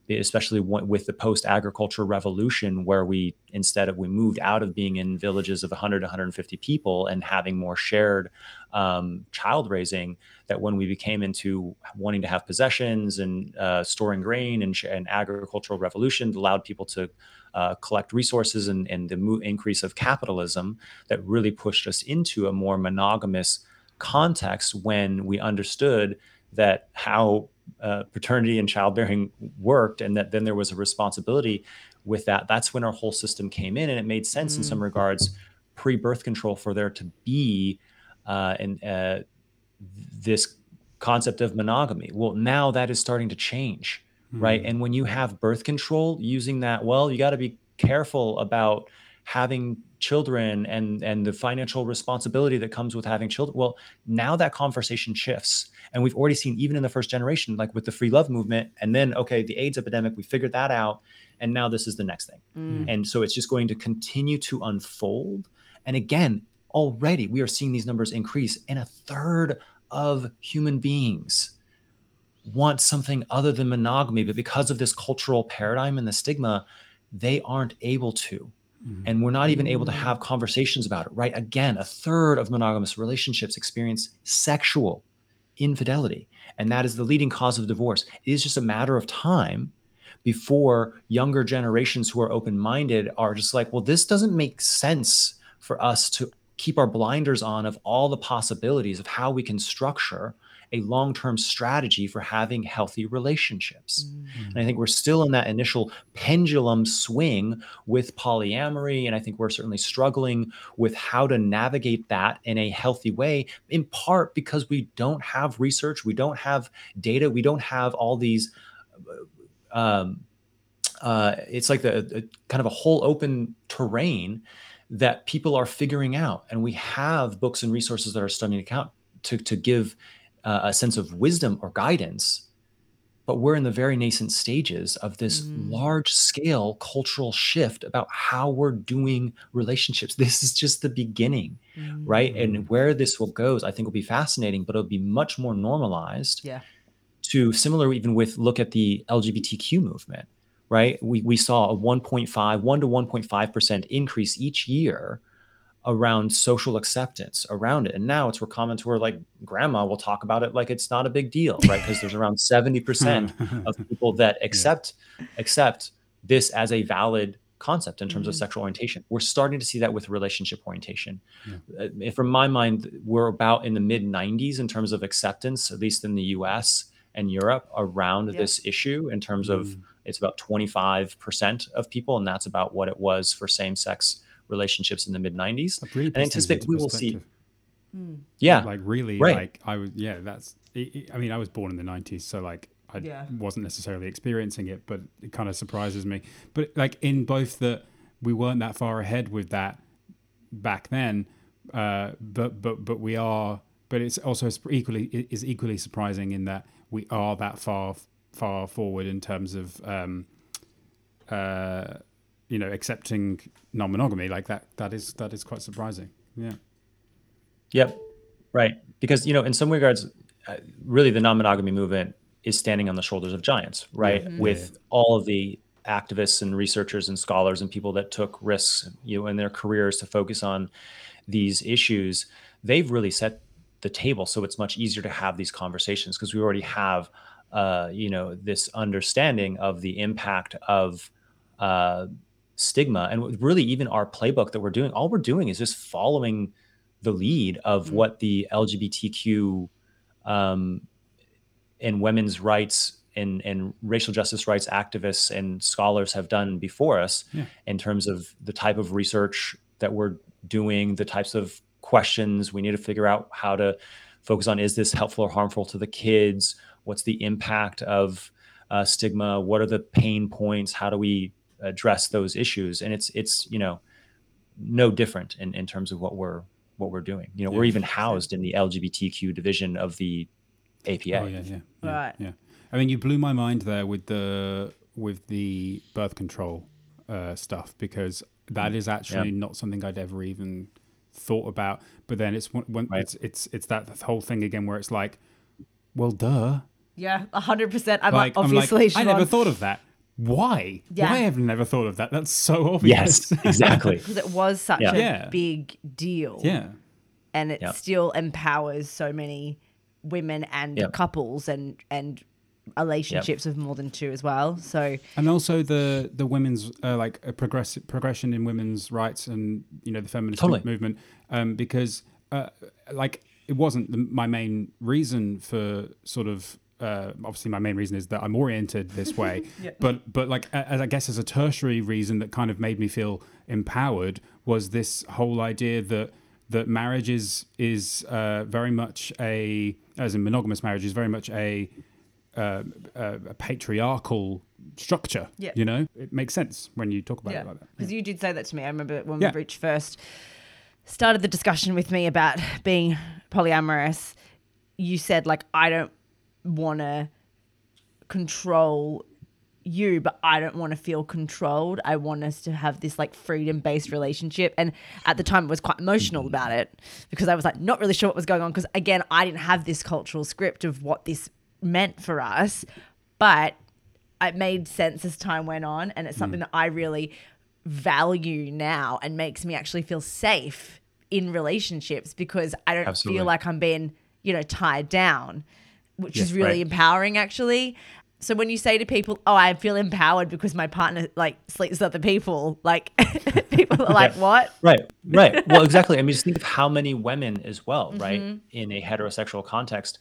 especially with the post-agricultural revolution where we instead of we moved out of being in villages of 100 150 people and having more shared um, child raising that when we became into wanting to have possessions and uh, storing grain and, and agricultural revolution allowed people to uh, collect resources and, and the mo- increase of capitalism that really pushed us into a more monogamous context when we understood that how uh, paternity and childbearing worked and that then there was a responsibility with that that's when our whole system came in and it made sense mm. in some mm. regards pre-birth control for there to be uh, and uh, this concept of monogamy well now that is starting to change mm. right and when you have birth control using that well you got to be careful about having children and and the financial responsibility that comes with having children. Well now that conversation shifts and we've already seen even in the first generation like with the free love movement and then okay the aids epidemic we figured that out and now this is the next thing. Mm. and so it's just going to continue to unfold. And again already we are seeing these numbers increase and a third of human beings want something other than monogamy but because of this cultural paradigm and the stigma they aren't able to Mm-hmm. And we're not even able to have conversations about it, right? Again, a third of monogamous relationships experience sexual infidelity. And that is the leading cause of divorce. It is just a matter of time before younger generations who are open minded are just like, well, this doesn't make sense for us to keep our blinders on of all the possibilities of how we can structure a long term strategy for having healthy relationships. Mm-hmm. And I think we're still in that initial pendulum swing with polyamory. And I think we're certainly struggling with how to navigate that in a healthy way, in part because we don't have research, we don't have data, we don't have all these. Um, uh, it's like the, the kind of a whole open terrain that people are figuring out and we have books and resources that are studying account to, to give uh, a sense of wisdom or guidance but we're in the very nascent stages of this mm. large scale cultural shift about how we're doing relationships this is just the beginning mm. right and mm. where this will goes i think will be fascinating but it'll be much more normalized yeah to similar even with look at the lgbtq movement right we, we saw a 1.5 1 to 1.5% increase each year around social acceptance around it. And now it's where comments where like grandma will talk about it like it's not a big deal, right? Because there's around 70% of people that accept yeah. accept this as a valid concept in terms mm-hmm. of sexual orientation. We're starting to see that with relationship orientation. Yeah. Uh, from my mind, we're about in the mid 90s in terms of acceptance, at least in the US and Europe, around yeah. this issue in terms mm. of it's about 25% of people. And that's about what it was for same sex relationships in the mid 90s. Really and I anticipate we will see. Hmm. Yeah. Like really, right. like I was, yeah, that's, I mean, I was born in the 90s. So like I yeah. wasn't necessarily experiencing it, but it kind of surprises me. But like in both that we weren't that far ahead with that back then, uh, but but but we are. But it's also equally is equally surprising in that we are that far far forward in terms of um, uh, you know accepting non-monogamy like that that is that is quite surprising. Yeah. Yep. Right. Because you know in some regards uh, really the non-monogamy movement is standing on the shoulders of giants right? Mm-hmm. with all of the activists and researchers and scholars and people that took risks you know in their careers to focus on these issues they've really set the table so it's much easier to have these conversations because we already have uh, you know this understanding of the impact of uh, stigma and really even our playbook that we're doing all we're doing is just following the lead of mm-hmm. what the lgbtq um, and women's rights and, and racial justice rights activists and scholars have done before us yeah. in terms of the type of research that we're doing the types of questions we need to figure out how to focus on is this helpful or harmful to the kids what's the impact of uh, stigma what are the pain points how do we address those issues. And it's it's you know no different in, in terms of what we're what we're doing. You know yeah. we're even housed in the lgbtq division of the apa oh, yeah, yeah, yeah, right. yeah. I mean you blew my mind there with the with the birth control uh, stuff because that is actually not something i'd ever even thought about. But then it's when right. it's it's it's that whole thing again where it's like well duh. Yeah 100% i'm like, obviously I'm like, i never thought of that why? Yeah. Why have I never thought of that? That's so obvious. Yes, exactly. because it was such Yeah. a Yeah. big deal. yeah. and it Yeah. still empowers so many women and Yep. couples and and relationships of more than two as well. So and also the the women's uh, like a progressive progression in women's rights and you know the feminist Totally. movement um, because uh, like it wasn't the, my main reason for sort of uh, obviously my main reason is that I'm oriented this way but but like as I guess as a tertiary reason that kind of made me feel empowered was this whole idea that that marriage is is uh, very much a as in monogamous marriage is very much a uh, a, a patriarchal structure. Yeah. You know, it makes sense when you talk about yeah, it like that. because you did say that to me. I remember when Yeah. Rich first started the discussion with me about being polyamorous. You said like I don't want to control you, but I don't want to feel controlled. I want us to have this like freedom based relationship. And at the time, I was quite emotional about it because I was like not really sure what was going on. Because again, I didn't have this cultural script of what this meant for us, but it made sense as time went on. And it's mm. something that I really value now and makes me actually feel safe in relationships because I don't Absolutely. feel like I'm being, you know, tied down, which is really right. empowering actually. So when you say to people, "Oh, I feel empowered because my partner like sleeps with other people," like people are like, "What?" Right, right. Well, exactly. I mean, just think of how many women as well, right, Mm-hmm. in a heterosexual context,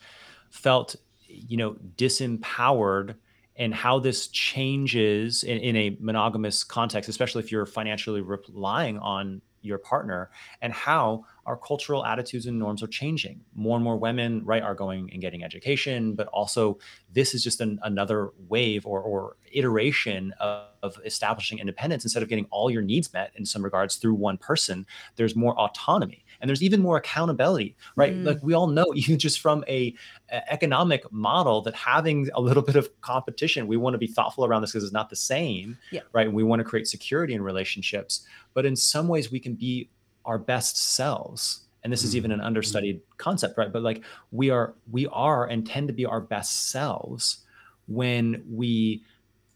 felt, you know, disempowered, and how this changes in, in a monogamous context, especially if you're financially relying on your partner, and how our cultural attitudes and norms are changing. More and more women, right, are going and getting education, but also this is just an, another wave or, or iteration of, of establishing independence. Instead of getting all your needs met in some regards through one person, there's more autonomy and there's even more accountability, right? Mm. Like we all know, even just from a, a economic model, that having a little bit of competition, we want to be thoughtful around this because it's not the same, Yeah. right? And we want to create security in relationships, but in some ways, we can be our best selves. And this is mm-hmm. even an understudied mm-hmm. concept right? But like we are we are and tend to be our best selves when we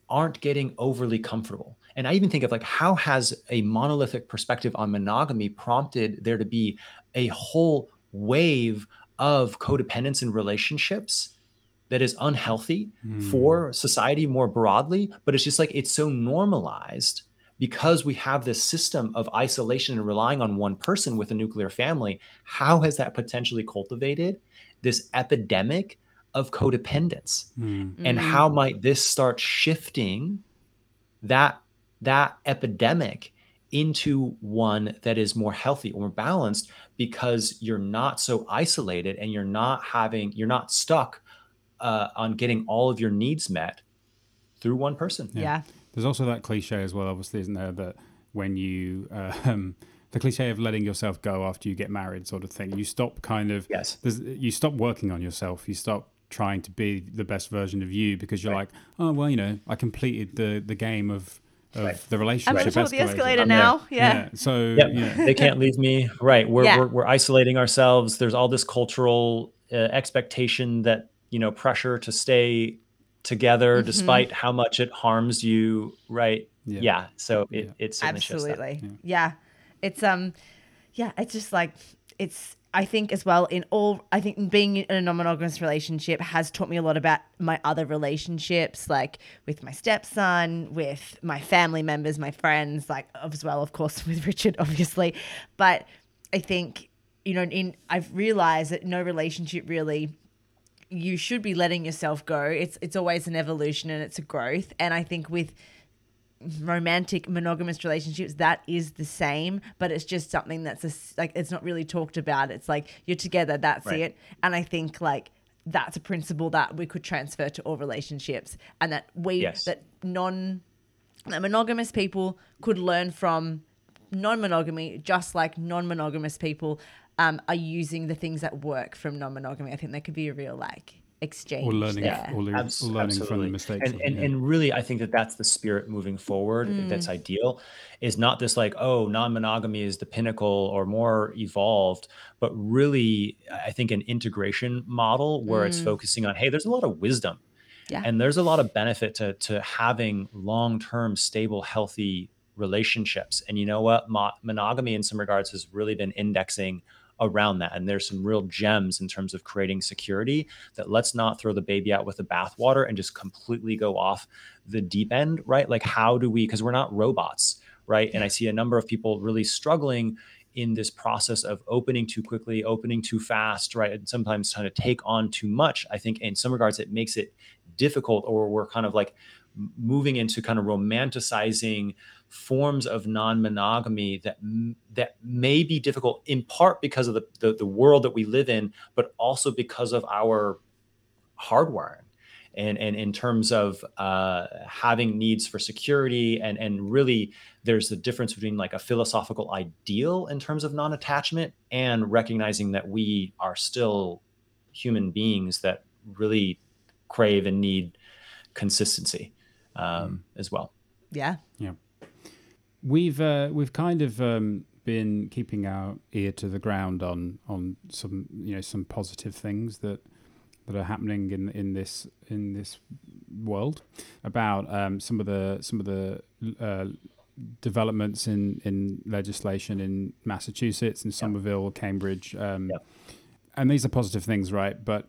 aren't getting overly comfortable. And i even think of like how has a monolithic perspective on monogamy prompted there to be a whole wave of codependence in relationships that is unhealthy mm. for society more broadly but it's just like it's so normalized because we have this system of isolation and relying on one person with a nuclear family, how has that potentially cultivated this epidemic of codependence? And how might this start shifting that that epidemic into one that is more healthy or more balanced because you're not so isolated and you're not having you're not stuck uh, on getting all of your needs met through one person. Yeah. There's also that cliche as well, obviously, isn't there? That when you, uh, um, the cliche of letting yourself go after you get married, sort of thing. You stop kind of, Yes. there's, you stop working on yourself. You stop trying to be the best version of you because you're Right. like, oh well, you know, I completed the the game of of Right. the I'm relationship. at the top of the escalated. escalator I'm there. now. Yeah. So Yep. yeah. they can't leave me. Right. We're, Yeah. we're, we're isolating ourselves. There's all this cultural uh, expectation that, you know, pressure to stay together Mm-hmm. despite how much it harms you. Right. Yeah. Yeah. So it, Yeah. it certainly shifts that. Absolutely. Yeah. It's um yeah, it's just like it's I think as well in all I think being in a non-monogamous relationship has taught me a lot about my other relationships like with my stepson, with my family members, my friends, like as well of course with Richard obviously. But I think you know in I've realized that no relationship really you should be letting yourself go. It's it's always an evolution and it's a growth. And I think with romantic monogamous relationships that is the same but it's just something that's a like it's not really talked about it's like you're together that's Right. it and i think like that's a principle that we could transfer to all relationships and that we Yes. that non that monogamous people could learn from non-monogamy just like non-monogamous people um, are using the things that work from non-monogamy i think there could be a real like exchange Or learning, there. or, learning, Abs- learning from the mistakes. And, and, and really, I think that that's the spirit moving forward. Mm. That's ideal. Is not this like, oh, non monogamy is the pinnacle or more evolved, but really, I think an integration model where it's Mm. focusing on, hey, there's a lot of wisdom Yeah. And there's a lot of benefit to to having long-term, stable, healthy relationships. And you know what? Mo- monogamy in some regards has really been indexing around that. And there's some real gems in terms of creating security that let's not throw the baby out with the bathwater and just completely go off the deep end, right? Like, how do we, because we're not robots, right? And I see a number of people really struggling in this process of opening too quickly, opening too fast, right? And sometimes trying to take on too much. I think in some regards it makes it difficult, or we're kind of like moving into kind of romanticizing forms of non-monogamy that that may be difficult in part because of the, the, the world that we live in, but also because of our hardwiring and and in terms of uh, having needs for security and and really there's the difference between like a philosophical ideal in terms of non-attachment and recognizing that we are still human beings that really crave and need consistency um, mm. as well. Yeah. Yeah. We've uh, we've kind of um, been keeping our ear to the ground on on some you know some positive things that that are happening in in this in this world about um, some of the some of the uh, developments in in legislation in Massachusetts and Somerville, yep. Cambridge, um, yep. and these are positive things, right? But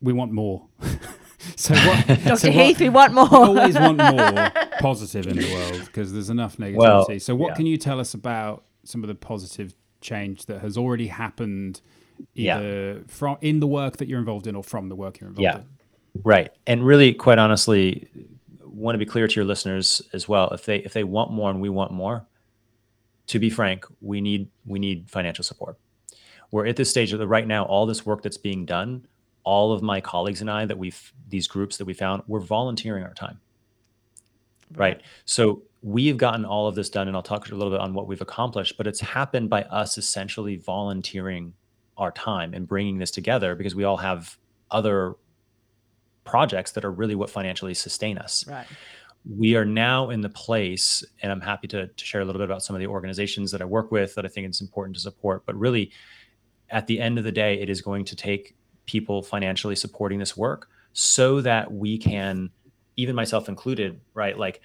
we want more. So what, Dr. So Heath, what, we want more. we always want more positive in the world because there's enough negativity. Well, so what yeah. can you tell us about some of the positive change that has already happened either yeah. from in the work that you're involved in or from the work you're involved yeah. in? Right. And really quite honestly want to be clear to your listeners as well. If they if they want more and we want more, to be frank, we need we need financial support. We're at this stage of the right now, all this work that's being done all of my colleagues and I that we've these groups that we found, we're volunteering our time. Right. So we've gotten all of this done, and I'll talk a little bit on what we've accomplished, but it's happened by us essentially volunteering our time and bringing this together because we all have other projects that are really what financially sustain us. Right. We are now in the place, and I'm happy to, to share a little bit about some of the organizations that I work with that I think it's important to support. But really, at the end of the day, it is going to take people financially supporting this work so that we can even myself included right like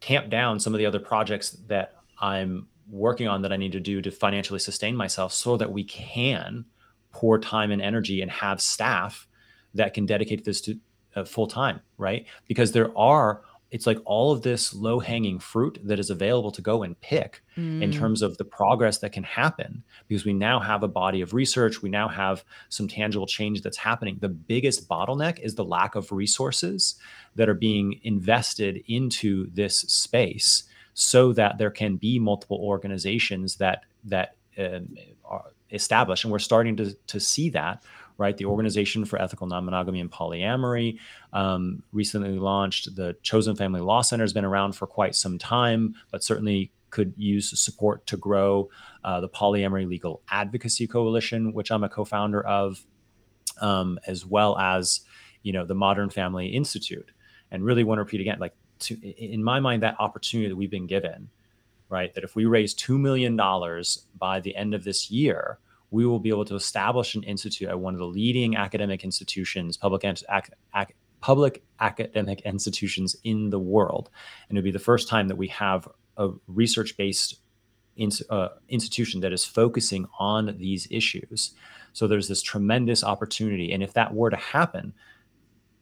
tamp down some of the other projects that i'm working on that i need to do to financially sustain myself so that we can pour time and energy and have staff that can dedicate this to uh, full time right? Because there are it's like all of this low hanging fruit that is available to go and pick mm. in terms of the progress that can happen because we now have a body of research we now have some tangible change that's happening the biggest bottleneck is the lack of resources that are being invested into this space so that there can be multiple organizations that that um, are established and we're starting to to see that right? The Organization for Ethical Non-Monogamy and Polyamory um, recently launched. The Chosen Family Law Center has been around for quite some time, but certainly could use support to grow. Uh, the Polyamory Legal Advocacy Coalition, which I'm a co-founder of, um, as well as you know the Modern Family Institute. And really want to repeat again, like to, in my mind, that opportunity that we've been given, right? That if we raise two million dollars by the end of this year, we will be able to establish an institute at one of the leading academic institutions, public, ac- ac- public academic institutions in the world. And it'll be the first time that we have a research based in, uh, institution that is focusing on these issues. So there's this tremendous opportunity. And if that were to happen,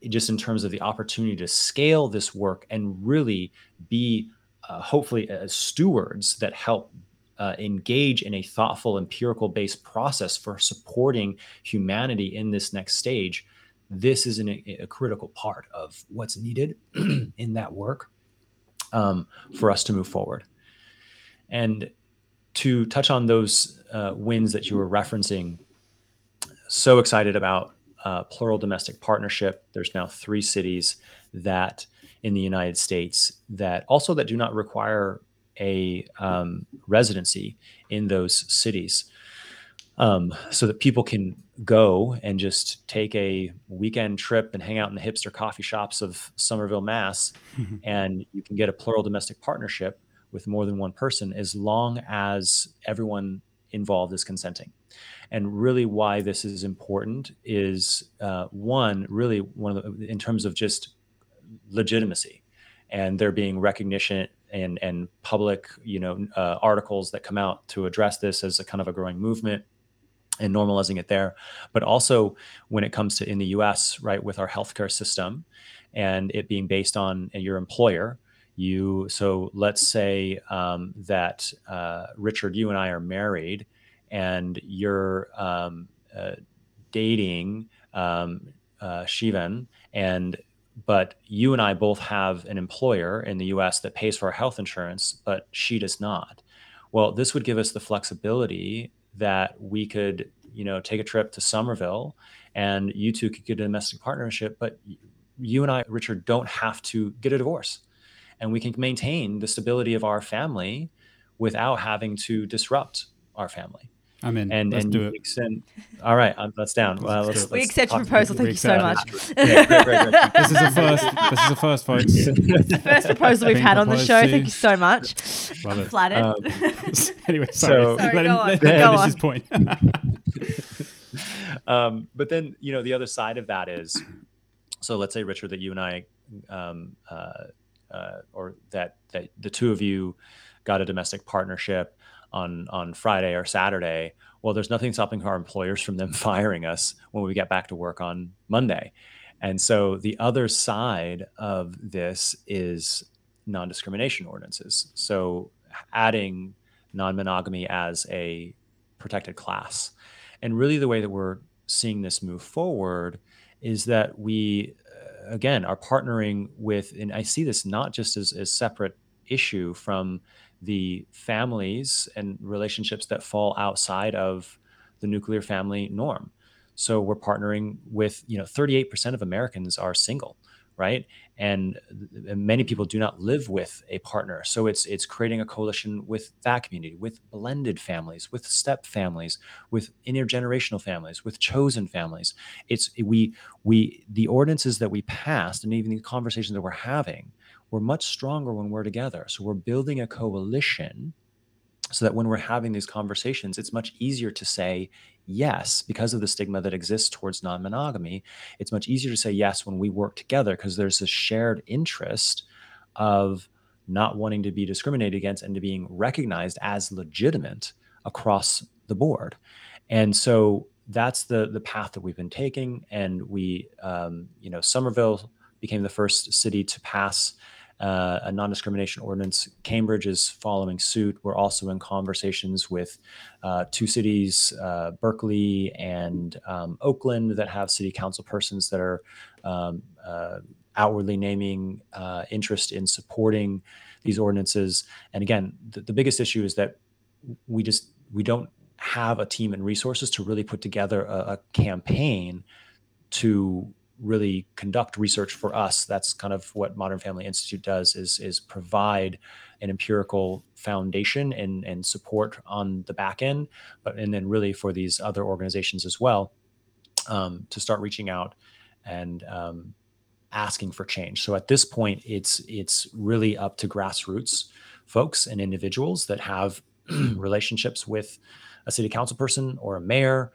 just in terms of the opportunity to scale this work and really be uh, hopefully uh, stewards that help uh, engage in a thoughtful, empirical based process for supporting humanity in this next stage, this is an, a critical part of what's needed in that work um, for us to move forward. And to touch on those uh, wins that you were referencing, so excited about uh, plural domestic partnership. There's now three cities that in the United States that also that do not require a um, residency in those cities um, so that people can go and just take a weekend trip and hang out in the hipster coffee shops of Somerville, Mass, mm-hmm. and you can get a plural domestic partnership with more than one person as long as everyone involved is consenting. And really, why this is important is uh, one, really one of the, in terms of just legitimacy and there being recognition and and public you know uh, articles that come out to address this as a kind of a growing movement and normalizing it there. But also when it comes to in the US right with our healthcare system and it being based on your employer you so let's say um, that uh, Richard you and I are married and you're um, uh, dating um, uh, Siobhan and but you and I both have an employer in the US that pays for our health insurance, but she does not. Well, this would give us the flexibility that we could, you know, take a trip to Somerville and you two could get a domestic partnership, but you and I, Richard, don't have to get a divorce. And we can maintain the stability of our family without having to disrupt our family. I'm in. And Let's and do it. extend. All right, um, that's down. Well, Let's let's, do it. We accept your proposal. Thank you so much. Yeah, great, great, great. This is the first. This is a first, folks. First proposal we've Being had on the show. to. Thank you so much. Love I'm it. flattered. Um, anyway, sorry. So- Sorry, let go him, on, let go him finish on. his point. um, but then you know the other side of that is so let's say richard that you and i um, uh, uh, or that that the two of you got a domestic partnership on on friday or saturday well there's nothing stopping our employers from them firing us when we get back to work on monday. And so the other side of this is non-discrimination ordinances. So adding non-monogamy as a protected class. And really, the way that we're seeing this move forward is that we, again, are partnering with, and I see this not just as a separate issue from the families and relationships that fall outside of the nuclear family norm. So we're partnering with, you know, 38% of Americans are single, right? And th- many people do not live with a partner. So it's it's creating a coalition with that community, with blended families, with step families, with intergenerational families, with chosen families. It's we we the ordinances that we passed and even the conversations that we're having we're much stronger when we're together. So we're building a coalition so that when we're having these conversations, it's much easier to say yes because of the stigma that exists towards non monogamy. It's much easier to say yes when we work together because there's this shared interest of not wanting to be discriminated against and to being recognized as legitimate across the board. And so that's the the path that we've been taking. And we, um, you know, Somerville became the first city to pass uh, a non-discrimination ordinance. Cambridge is following suit. We're also in conversations with uh, two cities, uh, Berkeley and um, Oakland, that have city council persons that are um, uh, outwardly naming uh, interest in supporting these ordinances. And again, the, the biggest issue is that we just we don't have a team and resources to really put together a, a campaign to really conduct research for us. That's kind of what modern family institute does is is provide an empirical foundation and and support on the back end but and then really for these other organizations as well um, to start reaching out and um, asking for change. So at this point it's it's really up to grassroots folks and individuals that have relationships with a city council person or a mayor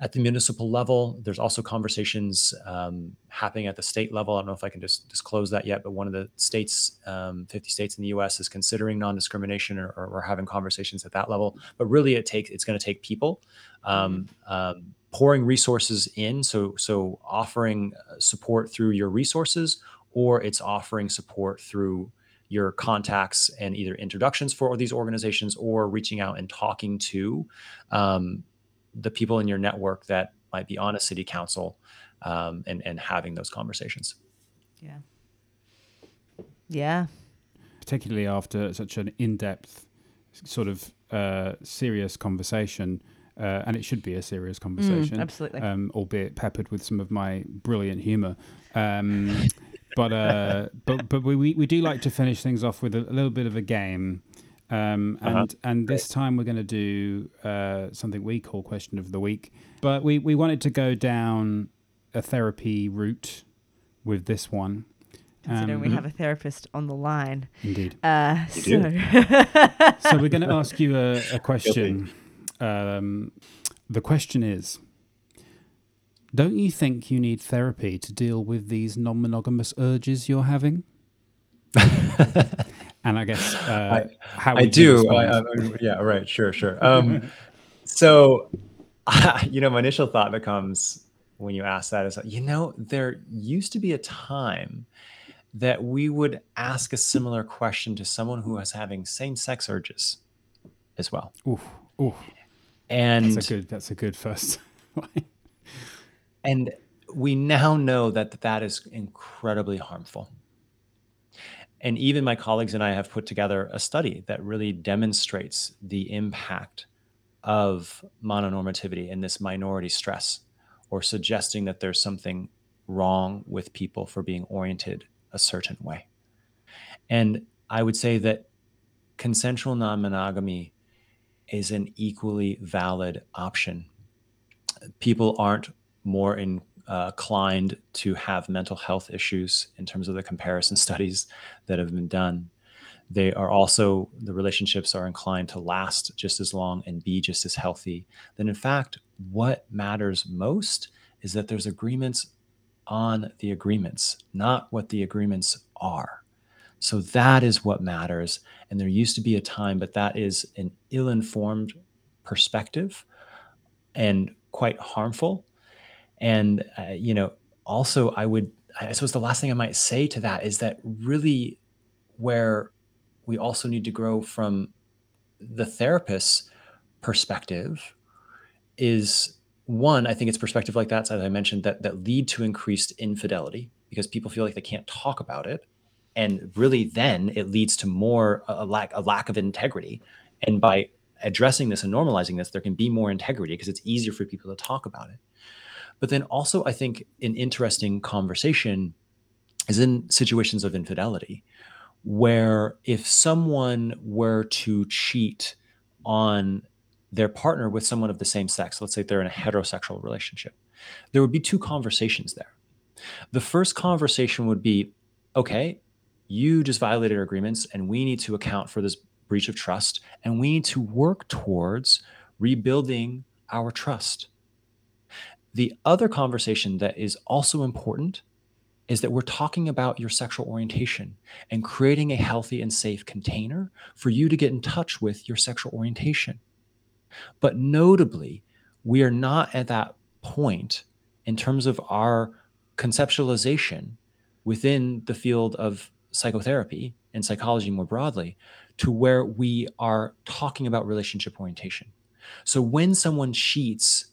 at the municipal level. There's also conversations um, happening at the state level. I don't know if I can just disclose that yet, but one of the states, um, 50 states in the U.S., is considering non-discrimination, or, or we're having conversations at that level. But really, it takes it's going to take people um, um, pouring resources in. So so offering uh, support through your resources, or it's offering support through your contacts and either introductions for these organizations or reaching out and talking to um, the people in your network that might be on a city council um, and, and having those conversations. Yeah. Yeah. particularly after such an in-depth, sort of uh, serious conversation, uh, and it should be a serious conversation, absolutely. um, albeit peppered with some of my brilliant humour. Um, but uh, but but we, we we do like to finish things off with a, a little bit of a game. Um, and Uh-huh. and this time we're going to do uh, something we call question of the week. But we, we wanted to go down a therapy route with this one. Considering we Um, have a therapist on the line. Indeed. Uh, You so, do. so we're going to ask you a, a question. Um, the question is don't you think you need therapy to deal with these non monogamous urges you're having? and I guess uh, how I do. I. I, yeah, right. Sure, sure. Um, so, you know, my initial thought that comes when you ask that is, you know, there used to be a time that we would ask a similar question to someone who was having same-sex urges as well. Oof, oof. That's a And good. That's a good first. and we now know that that is incredibly harmful. And even my colleagues and I have put together a study that really demonstrates the impact of mononormativity and this minority stress, or suggesting that there's something wrong with people for being oriented a certain way. And I would say that consensual non monogamy is an equally valid option. People aren't more in, uh, inclined to have mental health issues in terms of the comparison studies that have been done. They are also, the relationships are inclined to last just as long and be just as healthy. Then, in fact, what matters most is that there's agreements on the agreements, not what the agreements are. So that is what matters. And there used to be a time, but that is an ill informed perspective and quite harmful. And, uh, you know, also, I would, I suppose the last thing I might say to that is that really where we also need to grow from the therapist's perspective is one, I think it's perspective like that, as I mentioned, that that lead to increased infidelity because people feel like they can't talk about it, and really then it leads to more a, lack a lack of integrity. And by addressing this and normalizing this, there can be more integrity because it's easier for people to talk about it. But then also, I think an interesting conversation is in situations of infidelity, where if someone were to cheat on their partner with someone of the same sex, let's say they're in a heterosexual relationship, there would be two conversations there. The first conversation would be okay, you just violated our agreements, and we need to account for this breach of trust, and we need to work towards rebuilding our trust. The other conversation that is also important is that we're talking about your sexual orientation and creating a healthy and safe container for you to get in touch with your sexual orientation. But notably, we are not at that point in terms of our conceptualization within the field of psychotherapy and psychology more broadly to where we are talking about relationship orientation. So when someone cheats,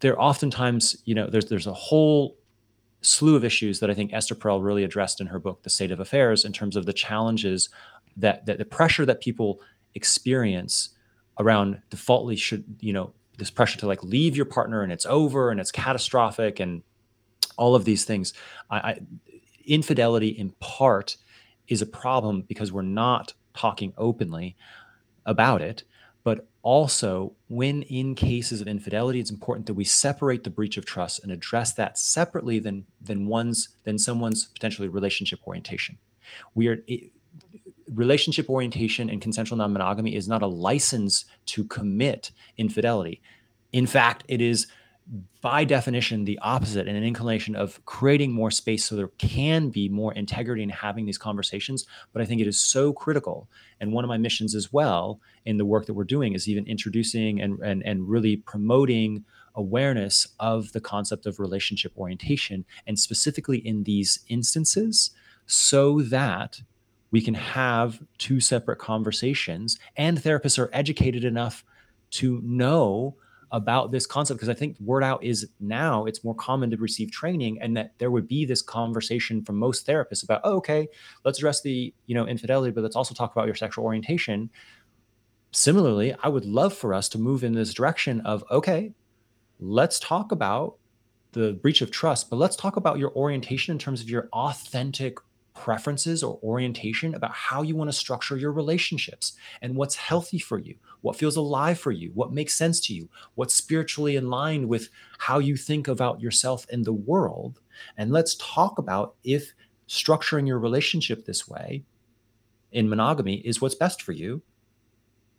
there oftentimes, you know, there's there's a whole slew of issues that I think Esther Perel really addressed in her book, The State of Affairs, in terms of the challenges that that the pressure that people experience around defaultly should, you know, this pressure to like leave your partner and it's over and it's catastrophic and all of these things. I, I infidelity in part is a problem because we're not talking openly about it also when in cases of infidelity it's important that we separate the breach of trust and address that separately than than one's than someone's potentially relationship orientation. We are it, relationship orientation and consensual non-monogamy is not a license to commit infidelity. In fact it is by definition the opposite and an inclination of creating more space so there can be more integrity in having these conversations. But i think it is so critical and one of my missions as well in the work that we're doing is even introducing and and, and really promoting awareness of the concept of relationship orientation and specifically in these instances so that we can have two separate conversations and therapists are educated enough to know about this concept because I think word out is now it's more common to receive training and that there would be this conversation from most therapists about oh, okay let's address the you know infidelity but let's also talk about your sexual orientation. Similarly I would love for us to move in this direction of okay let's talk about the breach of trust but let's talk about your orientation in terms of your authentic preferences or orientation about how you want to structure your relationships and what's healthy for you, what feels alive for you, what makes sense to you, what's spiritually in line with how you think about yourself and the world. And let's talk about if structuring your relationship this way in monogamy is what's best for you.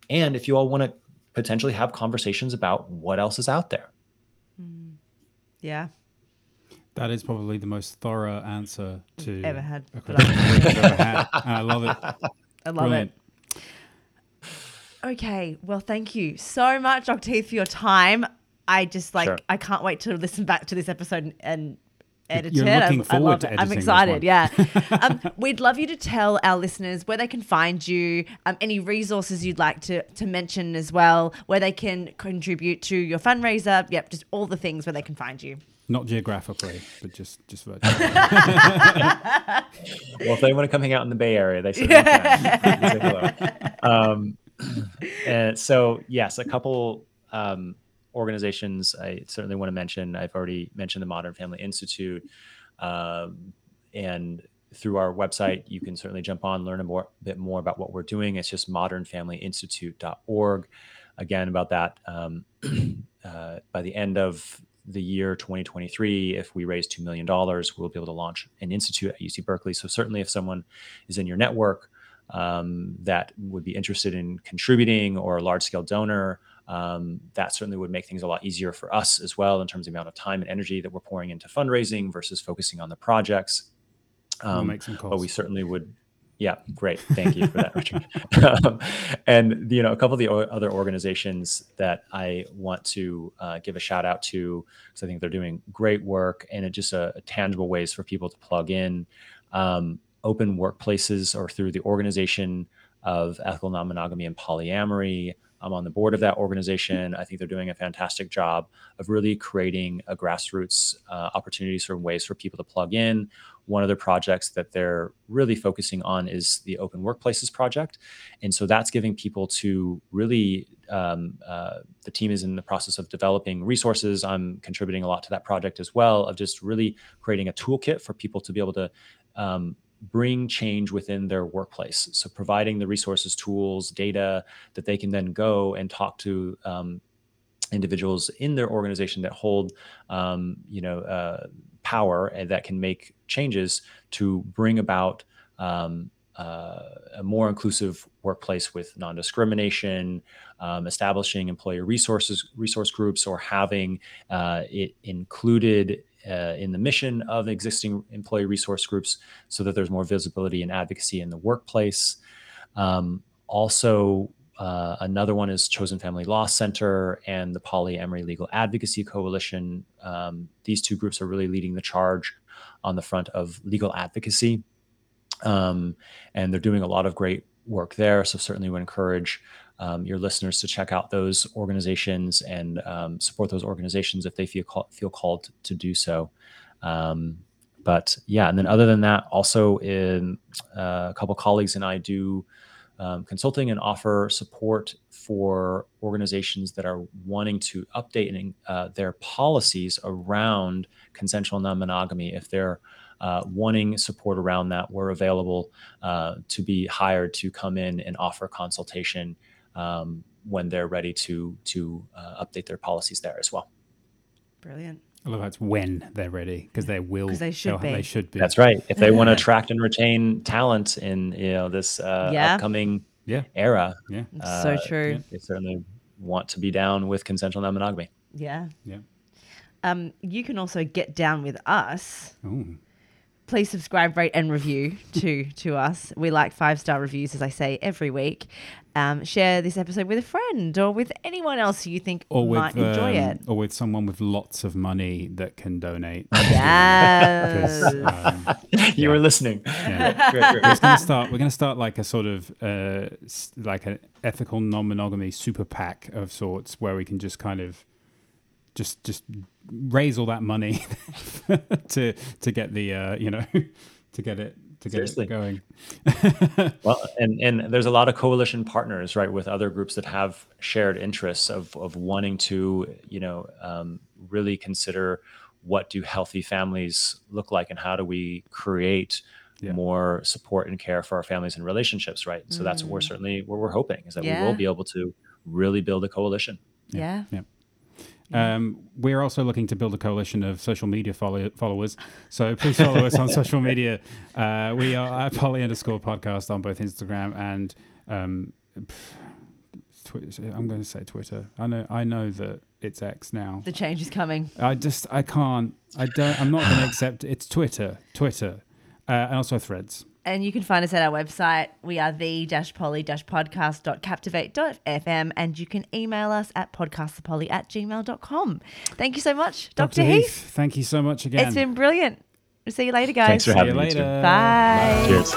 And if you all want to potentially have conversations about what else is out there. Mm. Yeah. That is probably the most thorough answer to Ever had. a question I, we've ever had. And I love it. I love Brilliant. it. Okay. Well, thank you so much, Dr. Heath, for your time. I just like, Sure. I can't wait to listen back to this episode and, and edit You're it. I- looking I, forward love to it. I'm excited. Yeah. um, we'd love you to tell our listeners where they can find you, um, any resources you'd like to, to mention as well, where they can contribute to your fundraiser. Yep. Just all the things where they can find you. Not geographically, but just just virtually. Well, if they want to come hang out in the Bay Area, they certainly can. Take a look. Um, and so, yes, a couple um, organizations I certainly want to mention. I've already mentioned the Modern Family Institute, um, and through our website, you can certainly jump on, learn a more, bit more about what we're doing. It's just modernfamilyinstitute.org. Again, about that, um, uh, by the end of the year 2023, if we raise $2 million, we'll be able to launch an institute at UC Berkeley. So, certainly, if someone is in your network um, that would be interested in contributing or a large scale donor, um, that certainly would make things a lot easier for us as well in terms of the amount of time and energy that we're pouring into fundraising versus focusing on the projects. we'll Um, make some calls. but we certainly would. Yeah, great. Thank you for that, Richard. um, and you know, a couple of the o- other organizations that I want to uh, give a shout out to because I think they're doing great work and it just uh, tangible ways for people to plug in. Um, open workplaces or through the organization of ethical non-monogamy and polyamory. I'm on the board of that organization. I think they're doing a fantastic job of really creating a grassroots uh, opportunities for ways for people to plug in. One of the projects that they're really focusing on is the Open Workplaces Project. And so that's giving people to really, um, uh, the team is in the process of developing resources. I'm contributing a lot to that project as well, of just really creating a toolkit for people to be able to um, bring change within their workplace. So providing the resources, tools, data that they can then go and talk to um, individuals in their organization that hold, um, you know, uh, power and that can make changes to bring about um, uh, a more inclusive workplace with non-discrimination, um, establishing employee resources resource groups, or having uh, it included uh, in the mission of existing employee resource groups, so that there's more visibility and advocacy in the workplace. Um, also, uh, another one is Chosen Family Law Center and the Polyamory Legal Advocacy Coalition. Um, these two groups are really leading the charge on the front of legal advocacy. Um, and they're doing a lot of great work there. So, certainly would encourage um, your listeners to check out those organizations and um, support those organizations if they feel, call, feel called to do so. Um, but yeah, and then other than that, also in uh, a couple colleagues and I do um, consulting and offer support for organizations that are wanting to update uh, their policies around consensual non-monogamy. If they're uh, wanting support around that, we're available uh, to be hired to come in and offer consultation um, when they're ready to to uh, update their policies there as well. Brilliant. I love how it's when they're ready because they will. 'Cause they should they'll- be. They should be. That's right. If they want to attract and retain talent in you know this uh, Yeah. upcoming Yeah. era, Yeah. It's so Uh, true. yeah. they certainly want to be down with consensual non-monogamy. Yeah. Yeah. Um, you can also get down with us. Ooh. Please subscribe, rate, and review to to us. We like five star reviews, as I say every week. Um, share this episode with a friend or with anyone else who you think Or with might enjoy um, it. or with someone with lots of money that can donate. Yes. 'Cause, um, you Yeah. were listening. yeah. Great, great. It's gonna start. We're gonna start like a sort of uh, like an ethical non-monogamy super PAC of sorts, where we can just kind of just just raise all that money to to get the uh, you know to get it to get Seriously. it going. Well, and and there's a lot of coalition partners, right, with other groups that have shared interests of of wanting to, you know, um, really consider what do healthy families look like, and how do we create Yeah. more support and care for our families and relationships, right? So that's what we're certainly what we're hoping is that we will be able to really build a coalition. yeah. Yeah. Um, we're also looking to build a coalition of social media follow- followers. So please follow us on social media. Uh, we are at poly underscore podcast on both Instagram and um, pff, Twi- I'm going to say Twitter. I know. I know that it's X now. The change is coming. I just. I can't. I don't. I'm not going to accept. It's Twitter. Twitter, uh, and also Threads. And you can find us at our website. We are the poly podcast.captivate.fm. And you can email us at podcastthepoly at gmail.com. Thank you so much, Dr. Heath. Thank you so much again. It's been brilliant. We'll See you later, guys. Thanks for See having you me. too. Bye. Cheers.